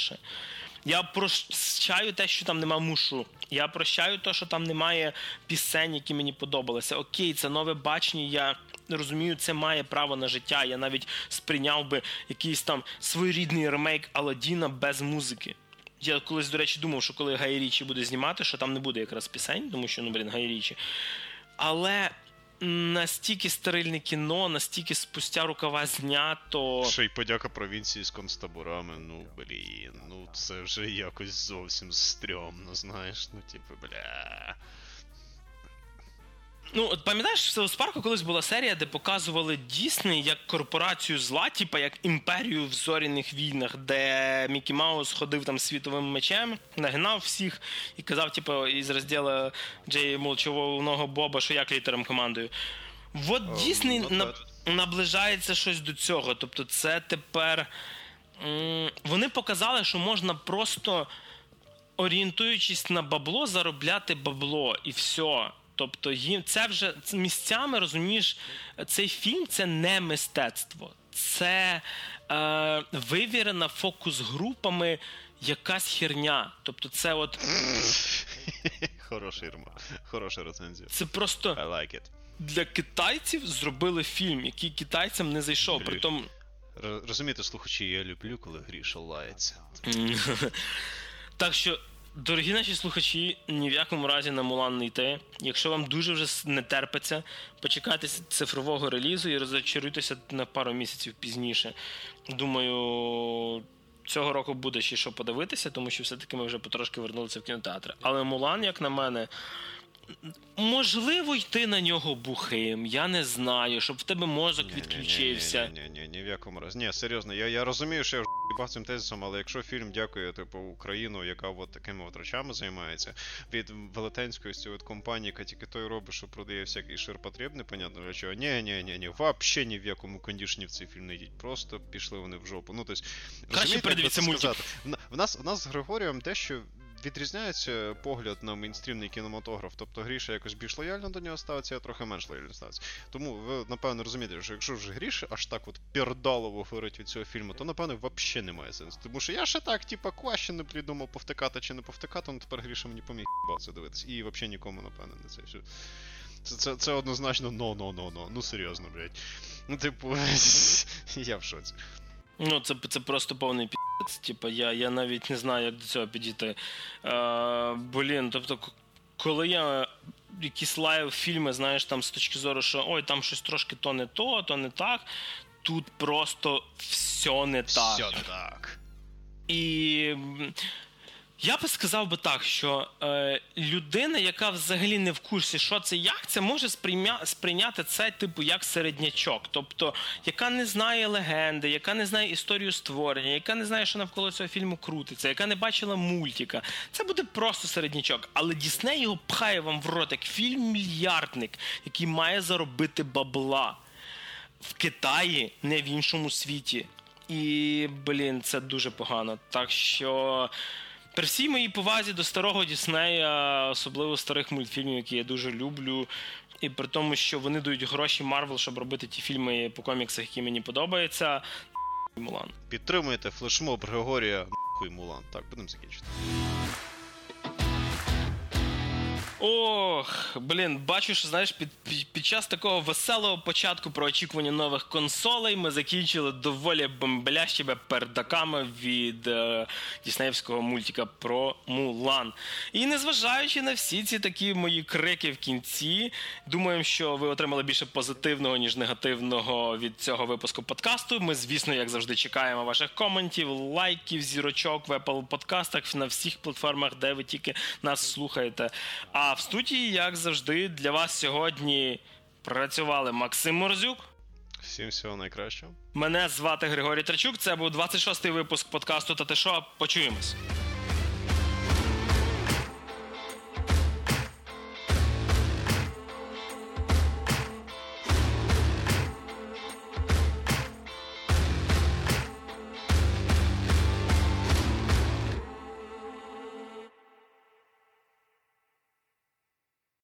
Я прощаю те, що там нема мушу. Я прощаю те, що там немає пісень, які мені подобалися. Окей, це нове бачення. Я розумію, це має право на життя. Я навіть сприйняв би якийсь там своєрідний ремейк Аладдіна без музики. Я колись, до речі, думав, що коли Гай Річі буде знімати, що там не буде якраз пісень, тому що ну блін, Гай Річі. Але настільки стерильне кіно, настільки спустя рукава знято. Ще й подяка провінції з концтаборами. Ну блін, ну це вже якось зовсім стрьомно, знаєш. Ну, типу, бля. Ну, от пам'ятаєш, в Сеус Парку колись була серія, де показували Дісней як корпорацію зла, типа як імперію в зоряних війнах, де Мікі Маус ходив там світовим мечем, нагинав всіх і казав, типу, із розділу Джей Молчового Боба, що як літером командою. От Дісней на... наближається щось до цього. Тобто, це тепер. Вони показали, що можна просто орієнтуючись на бабло, заробляти бабло і все. Тобто їм це вже місцями розумієш, цей фільм це не мистецтво, це е, вивірена фокус-групами якась херня. Тобто, це от. [laughs] Хороший хороша рецензія. Це просто I like it. для китайців зробили фільм, який китайцям не зайшов. Притом... Розумієте, слухачі, я люблю, коли гріша лається. [laughs] Так що Дорогі наші слухачі, ні в якому разі на Мулан не йти. Якщо вам дуже вже не терпиться, почекайте цифрового релізу і розчаруйтеся на пару місяців пізніше. Думаю, цього року буде ще що подивитися, тому що все-таки ми вже потрошки вернулися в кінотеатри. Але Мулан, як на мене, Можливо, йти на нього бухим, я не знаю, щоб в тебе мозок ні, відключився. Ні, ні, ні, ні, ні в якому разі. Ні, серйозно, я я розумію, що я вже цим тезисом, але якщо фільм дякує, типу, Україну, яка от такими от речами займається, від велетенської від компанії, яка тільки той робить, що продає всякий ширпотреб, непонятно для чого. Ні, ні, ні, ні, вообще ні в якому кондішні в цей фільм не йдіть. Просто пішли вони в жопу. Ну, тобто, Краще передивіться мультик. В нас, в нас з Григорієм дещо відрізняється погляд на мейнстрімний кінематограф. Тобто Гріша якось більш лояльно до нього ставиться, я трохи менш лояльно ставиться. Тому ви, напевно, розумієте, що якщо вже Гріша аж так от пердалово говорить від цього фільму, то напевно взагалі немає сенсу. Тому що я ще так, типа, кваще не придумав повтикати чи не повтикати, ну тепер Гріша мені поміг це дивитися. І взагалі нікому, напевно, не це. Що... Це це, це однозначно но-но-но-но. Ну серйозно, блядь. Ну, типу, [laughs] я в шоці. Ну, це це просто повний піц. Типа, я я навіть не знаю, як до цього підійти. Е, Блін, тобто, коли я якісь live фільми, знаєш, там з точки зору, що ой, там щось трошки то не то, то не так. Тут просто все не так. Все так. І я би сказав би так, що е, людина, яка взагалі не в курсі, що це як, це може сприйня, сприйняти це, типу, як середнячок. Тобто, яка не знає легенди, яка не знає історію створення, яка не знає, що навколо цього фільму крутиться, яка не бачила мультика. Це буде просто середнячок. Але Дісней його пхає вам в рот як фільм-мільярдник, який має заробити бабла в Китаї, не в іншому світі. І, блін, це дуже погано. Так що. При всій моїй повазі до старого Діснея, особливо старих мультфільмів, які я дуже люблю, і при тому, що вони дають гроші Марвел, щоб робити ті фільми по коміксах, які мені подобаються. Мулан. Підтримуйте флешмоб Григорія Мулан. Так, будемо закінчити. Ох, блін, бачу, що знаєш, під, під, під час такого веселого початку про очікування нових консолей ми закінчили доволі бомблящими пердаками від е, діснеївського мультика про Мулан. І незважаючи на всі ці такі мої крики в кінці, думаємо, що ви отримали більше позитивного, ніж негативного від цього випуску подкасту. Ми, звісно, як завжди, чекаємо ваших коментів, лайків, зірочок в Apple подкастах на всіх платформах, де ви тільки нас слухаєте. А в студії, як завжди, для вас сьогодні працювали Максим Морзюк. Всім всього найкращого. Мене звати Григорій Трачук. Це був 26-й випуск подкасту «Та ти що?». Почуємось.